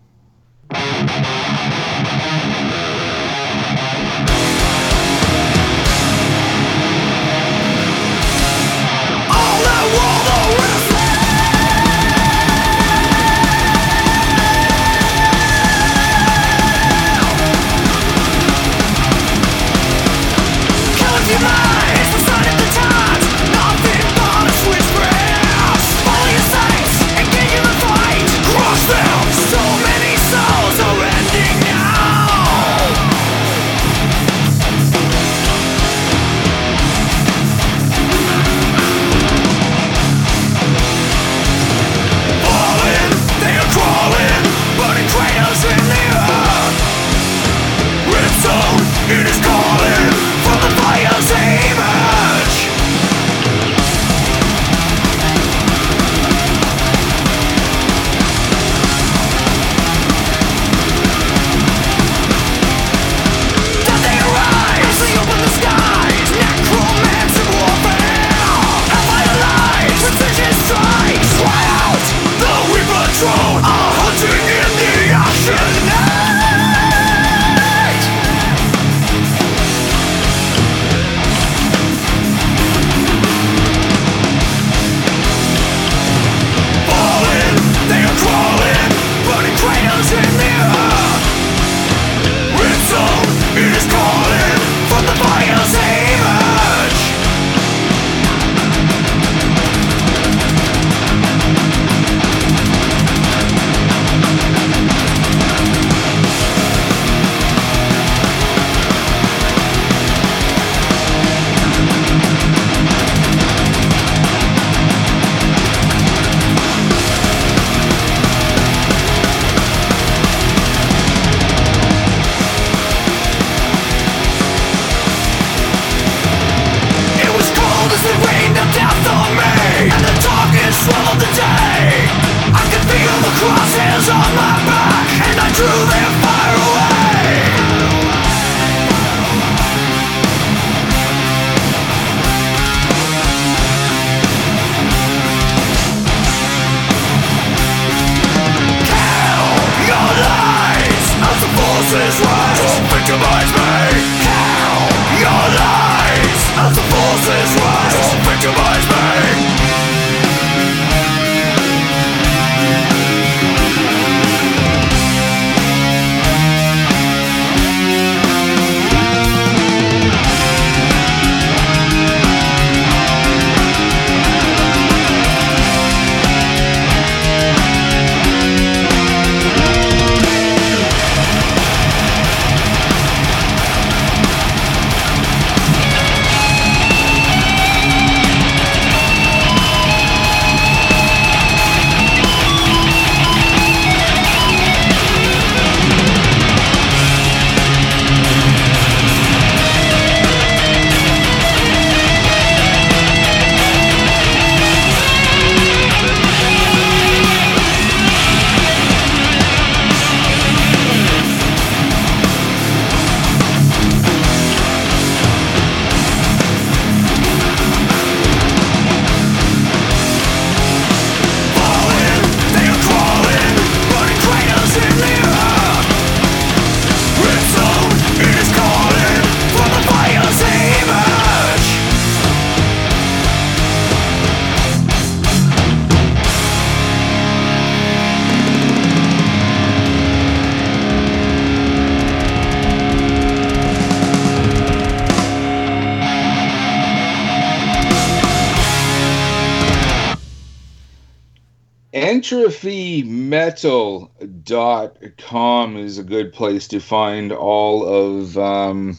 Speaker 11: entropymetal.com is a good place to find all of um,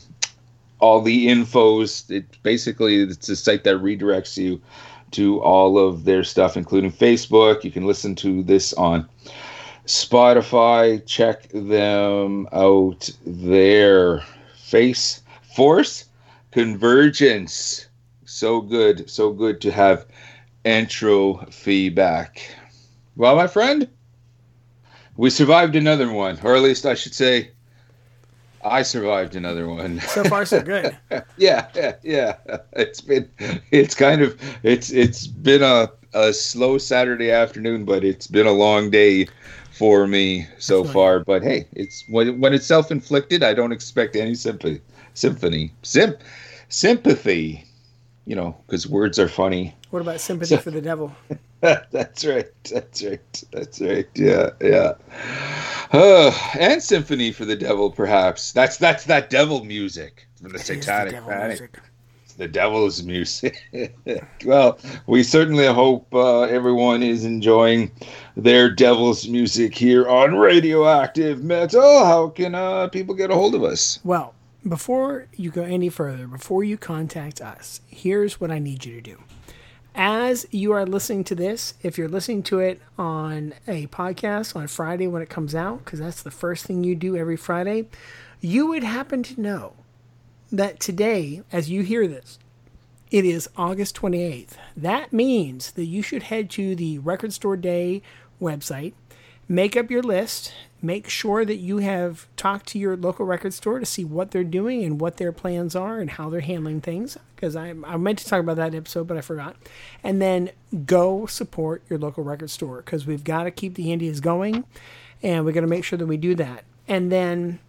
Speaker 11: all the infos. It basically it's a site that redirects you to all of their stuff, including Facebook. You can listen to this on Spotify. Check them out there. Face Force Convergence. So good, so good to have entropy back. Well, my friend, we survived another one, or at least I should say,
Speaker 3: I survived another one.
Speaker 1: So far, so good.
Speaker 3: yeah, yeah, yeah. It's been, it's kind of, it's it's been a a slow Saturday afternoon, but it's been a long day for me so far. But hey, it's when when it's self inflicted, I don't expect any sympathy, symphony, sim, sympathy. You know, because words are funny.
Speaker 1: What about sympathy for the devil?
Speaker 3: that's right. That's right. That's right. Yeah, yeah. Uh, and symphony for the devil, perhaps. That's that's that devil music from the Satanic
Speaker 1: devil
Speaker 3: Panic.
Speaker 1: music.
Speaker 3: It's the devil's music. well, we certainly hope uh, everyone is enjoying their devil's music here on Radioactive Metal. How can uh, people get a hold of us?
Speaker 1: Well, before you go any further, before you contact us, here's what I need you to do. As you are listening to this, if you're listening to it on a podcast on Friday when it comes out, because that's the first thing you do every Friday, you would happen to know that today, as you hear this, it is August 28th. That means that you should head to the Record Store Day website, make up your list, make sure that you have talked to your local record store to see what they're doing and what their plans are and how they're handling things. Because I, I meant to talk about that episode, but I forgot. And then go support your local record store because we've got to keep the Indies going and we're going to make sure that we do that. And then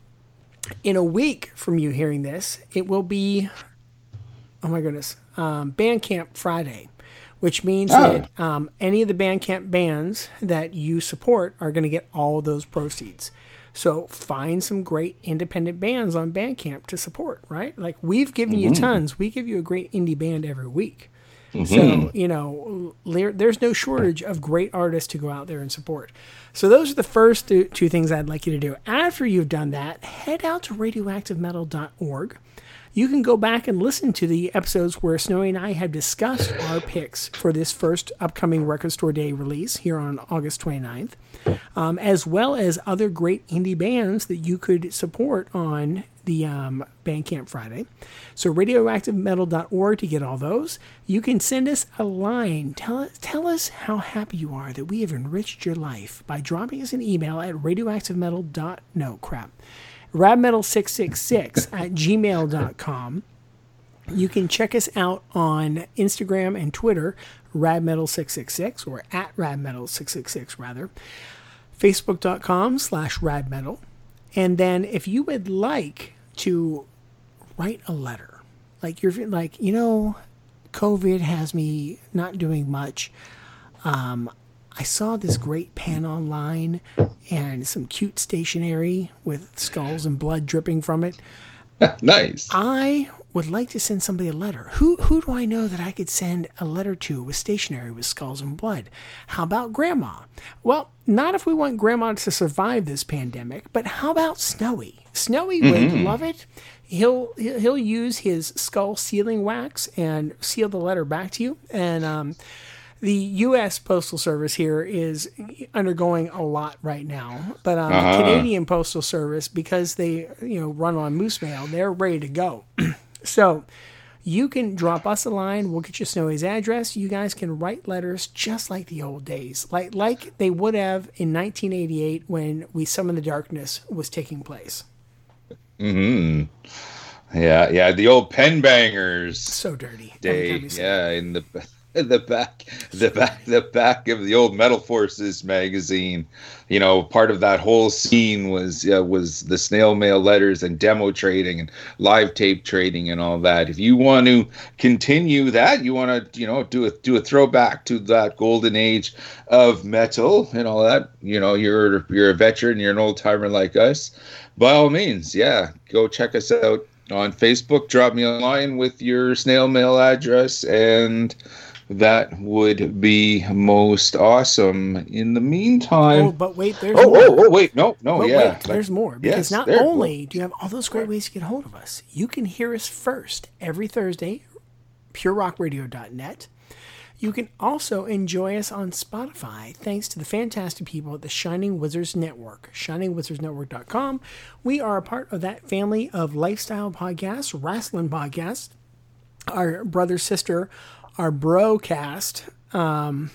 Speaker 1: in a week from you hearing this, it will be, oh my goodness, um, Bandcamp Friday, which means
Speaker 3: Oh.
Speaker 1: that um, any of the Bandcamp bands that you support are going to get all of those proceeds. So find some great independent bands on Bandcamp to support, right? Like we've given you
Speaker 3: Mhm.
Speaker 1: tons. We give you a great indie band every week. So,
Speaker 3: Mhm.
Speaker 1: you know, there's no shortage of great artists to go out there and support. So, those are the first two, two things I'd like you to do. After you've done that, head out to radioactivemetal.org. You can go back and listen to the episodes where Snowy and I have discussed our picks for this first upcoming Record Store Day release here on August 29th, um, as well as other great indie bands that you could support on the um, Bandcamp Friday. So radioactivemetal.org to get all those. You can send us a line. Tell, tell us how happy you are that we have enriched your life by dropping us an email at radioactivemetal. No, crap. Radmetal666 at gmail.com. You can check us out on Instagram and Twitter, radmetal666 or at radmetal666 rather. Facebook.com slash radmetal. And then if you would like to write a letter, like you're like, you know, COVID has me not doing much. Um, I saw this great pen online and some cute stationery with skulls and blood dripping from it.
Speaker 3: nice.
Speaker 1: I would like to send somebody a letter. Who who do I know that I could send a letter to with stationery with skulls and blood? How about grandma? Well, not if we want grandma to survive this pandemic, but how about Snowy? Snowy would
Speaker 3: Mhm.
Speaker 1: love it. He'll he'll use his skull sealing wax and seal the letter back to you. And um, the U.S. Postal Service here is undergoing a lot right now, but um,
Speaker 3: Uh-huh.
Speaker 1: the Canadian Postal Service, because they you know run on moose mail, they're ready to go. so you can drop us a line. We'll get you Snowy's address. You guys can write letters just like the old days, like like they would have in 1988 when We Summon the Darkness was taking place.
Speaker 3: hmm Yeah, yeah, the old pen bangers.
Speaker 1: So dirty.
Speaker 3: Day,
Speaker 1: Every time you say
Speaker 3: yeah, in the the back, the back, the back of the old Metal Forces magazine. You know, part of that whole scene was uh, was the snail mail letters and demo trading and live tape trading and all that. If you want to continue that, you want to you know do a do a throwback to that golden age of metal and all that. You know, you're you're a veteran, you're an old timer like us. By all means, yeah, go check us out on Facebook. Drop me a line with your snail mail address, and that would be most awesome. In the meantime,
Speaker 1: Oh, but wait, there's
Speaker 3: oh,
Speaker 1: more.
Speaker 3: oh, oh, wait, no, no,
Speaker 1: But
Speaker 3: yeah,
Speaker 1: wait, there's more
Speaker 3: yes,
Speaker 1: because not
Speaker 3: there-
Speaker 1: only do you have all those great ways to get hold of us, you can hear us first every Thursday, purerockradio.net. You can also enjoy us on Spotify thanks to the fantastic people at the Shining Wizards Network, shiningwizardsnetwork.com. We are a part of that family of lifestyle podcasts, wrestling podcasts. Our brother, sister, our broadcast, um,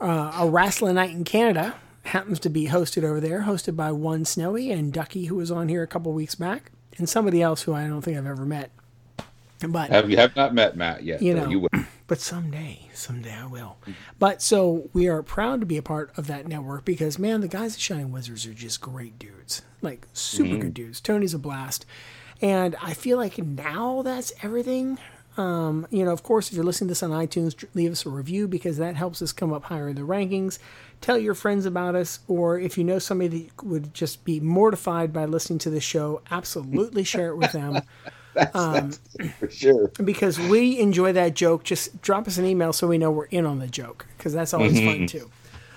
Speaker 1: uh, a wrestling night in Canada happens to be hosted over there, hosted by one Snowy and Ducky, who was on here a couple weeks back. and somebody else who I don't think I've ever met. But
Speaker 3: Have you have not met Matt yet?
Speaker 1: You know.
Speaker 3: you will.
Speaker 1: but someday, someday I will. But so we are proud to be a part of that network because man, the guys at Shining Wizards are just great dudes, like super
Speaker 3: Mhm.
Speaker 1: good dudes. Tony's a blast, and I feel like now that's everything. Um, you know, of course, if you're listening to this on iTunes, leave us a review because that helps us come up higher in the rankings. Tell your friends about us, or if you know somebody that would just be mortified by listening to the show, absolutely share it with them. Um,
Speaker 3: for sure.
Speaker 1: because we enjoy that joke. Just drop us an email so we know we're in on the joke because that's always fun
Speaker 3: Mhm.
Speaker 1: too.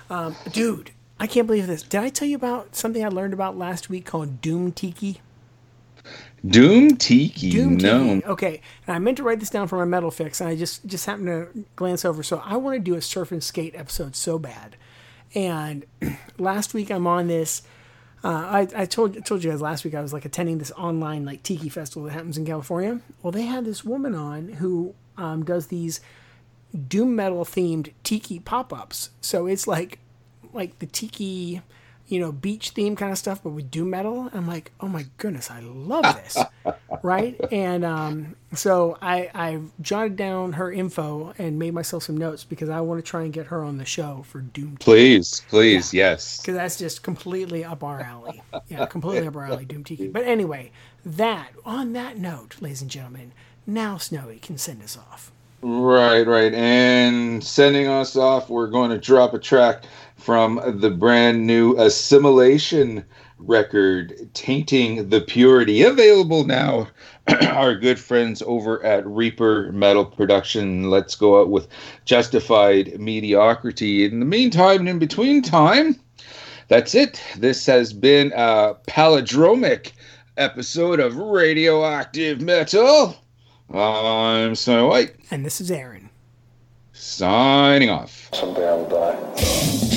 Speaker 1: Um, dude, I can't believe this. Did I tell you about something I learned about last week called Doom Tiki?
Speaker 3: Doom Tiki.
Speaker 1: Doom
Speaker 3: no.
Speaker 1: Tiki. Okay, and I meant to write this down for my metal fix, and I just just happened to glance over. So I want to do a surf and skate episode so bad. And last week I'm on this. Uh, I, I told told you guys last week I was like attending this online like tiki festival that happens in California. Well, they had this woman on who um, does these doom metal themed tiki pop ups. So it's like like the tiki, you know, beach theme kind of stuff, but with doom metal. I'm like, oh my goodness, I love this, right? And um, so I I jotted down her info and made myself some notes because I want to try and get her on the show for Doom Tiki
Speaker 3: Please, please, yes.
Speaker 1: because that's just completely up our alley. Yeah, completely up our alley, Doom Tiki. But anyway, that on that note, ladies and gentlemen, now Snowy can send us off.
Speaker 3: Right, right. And sending us off, we're going to drop a track from the brand new Assimilation record, Tainting the Purity. Available now. Our good friends over at Reaper Metal Production. Let's go out with Justified Mediocrity. In the meantime, and in between time, that's it. This has been a palindromic episode of Radioactive Metal. I'm Snow White.
Speaker 1: And this is Aaron.
Speaker 3: Signing off.
Speaker 12: Someday I'll die.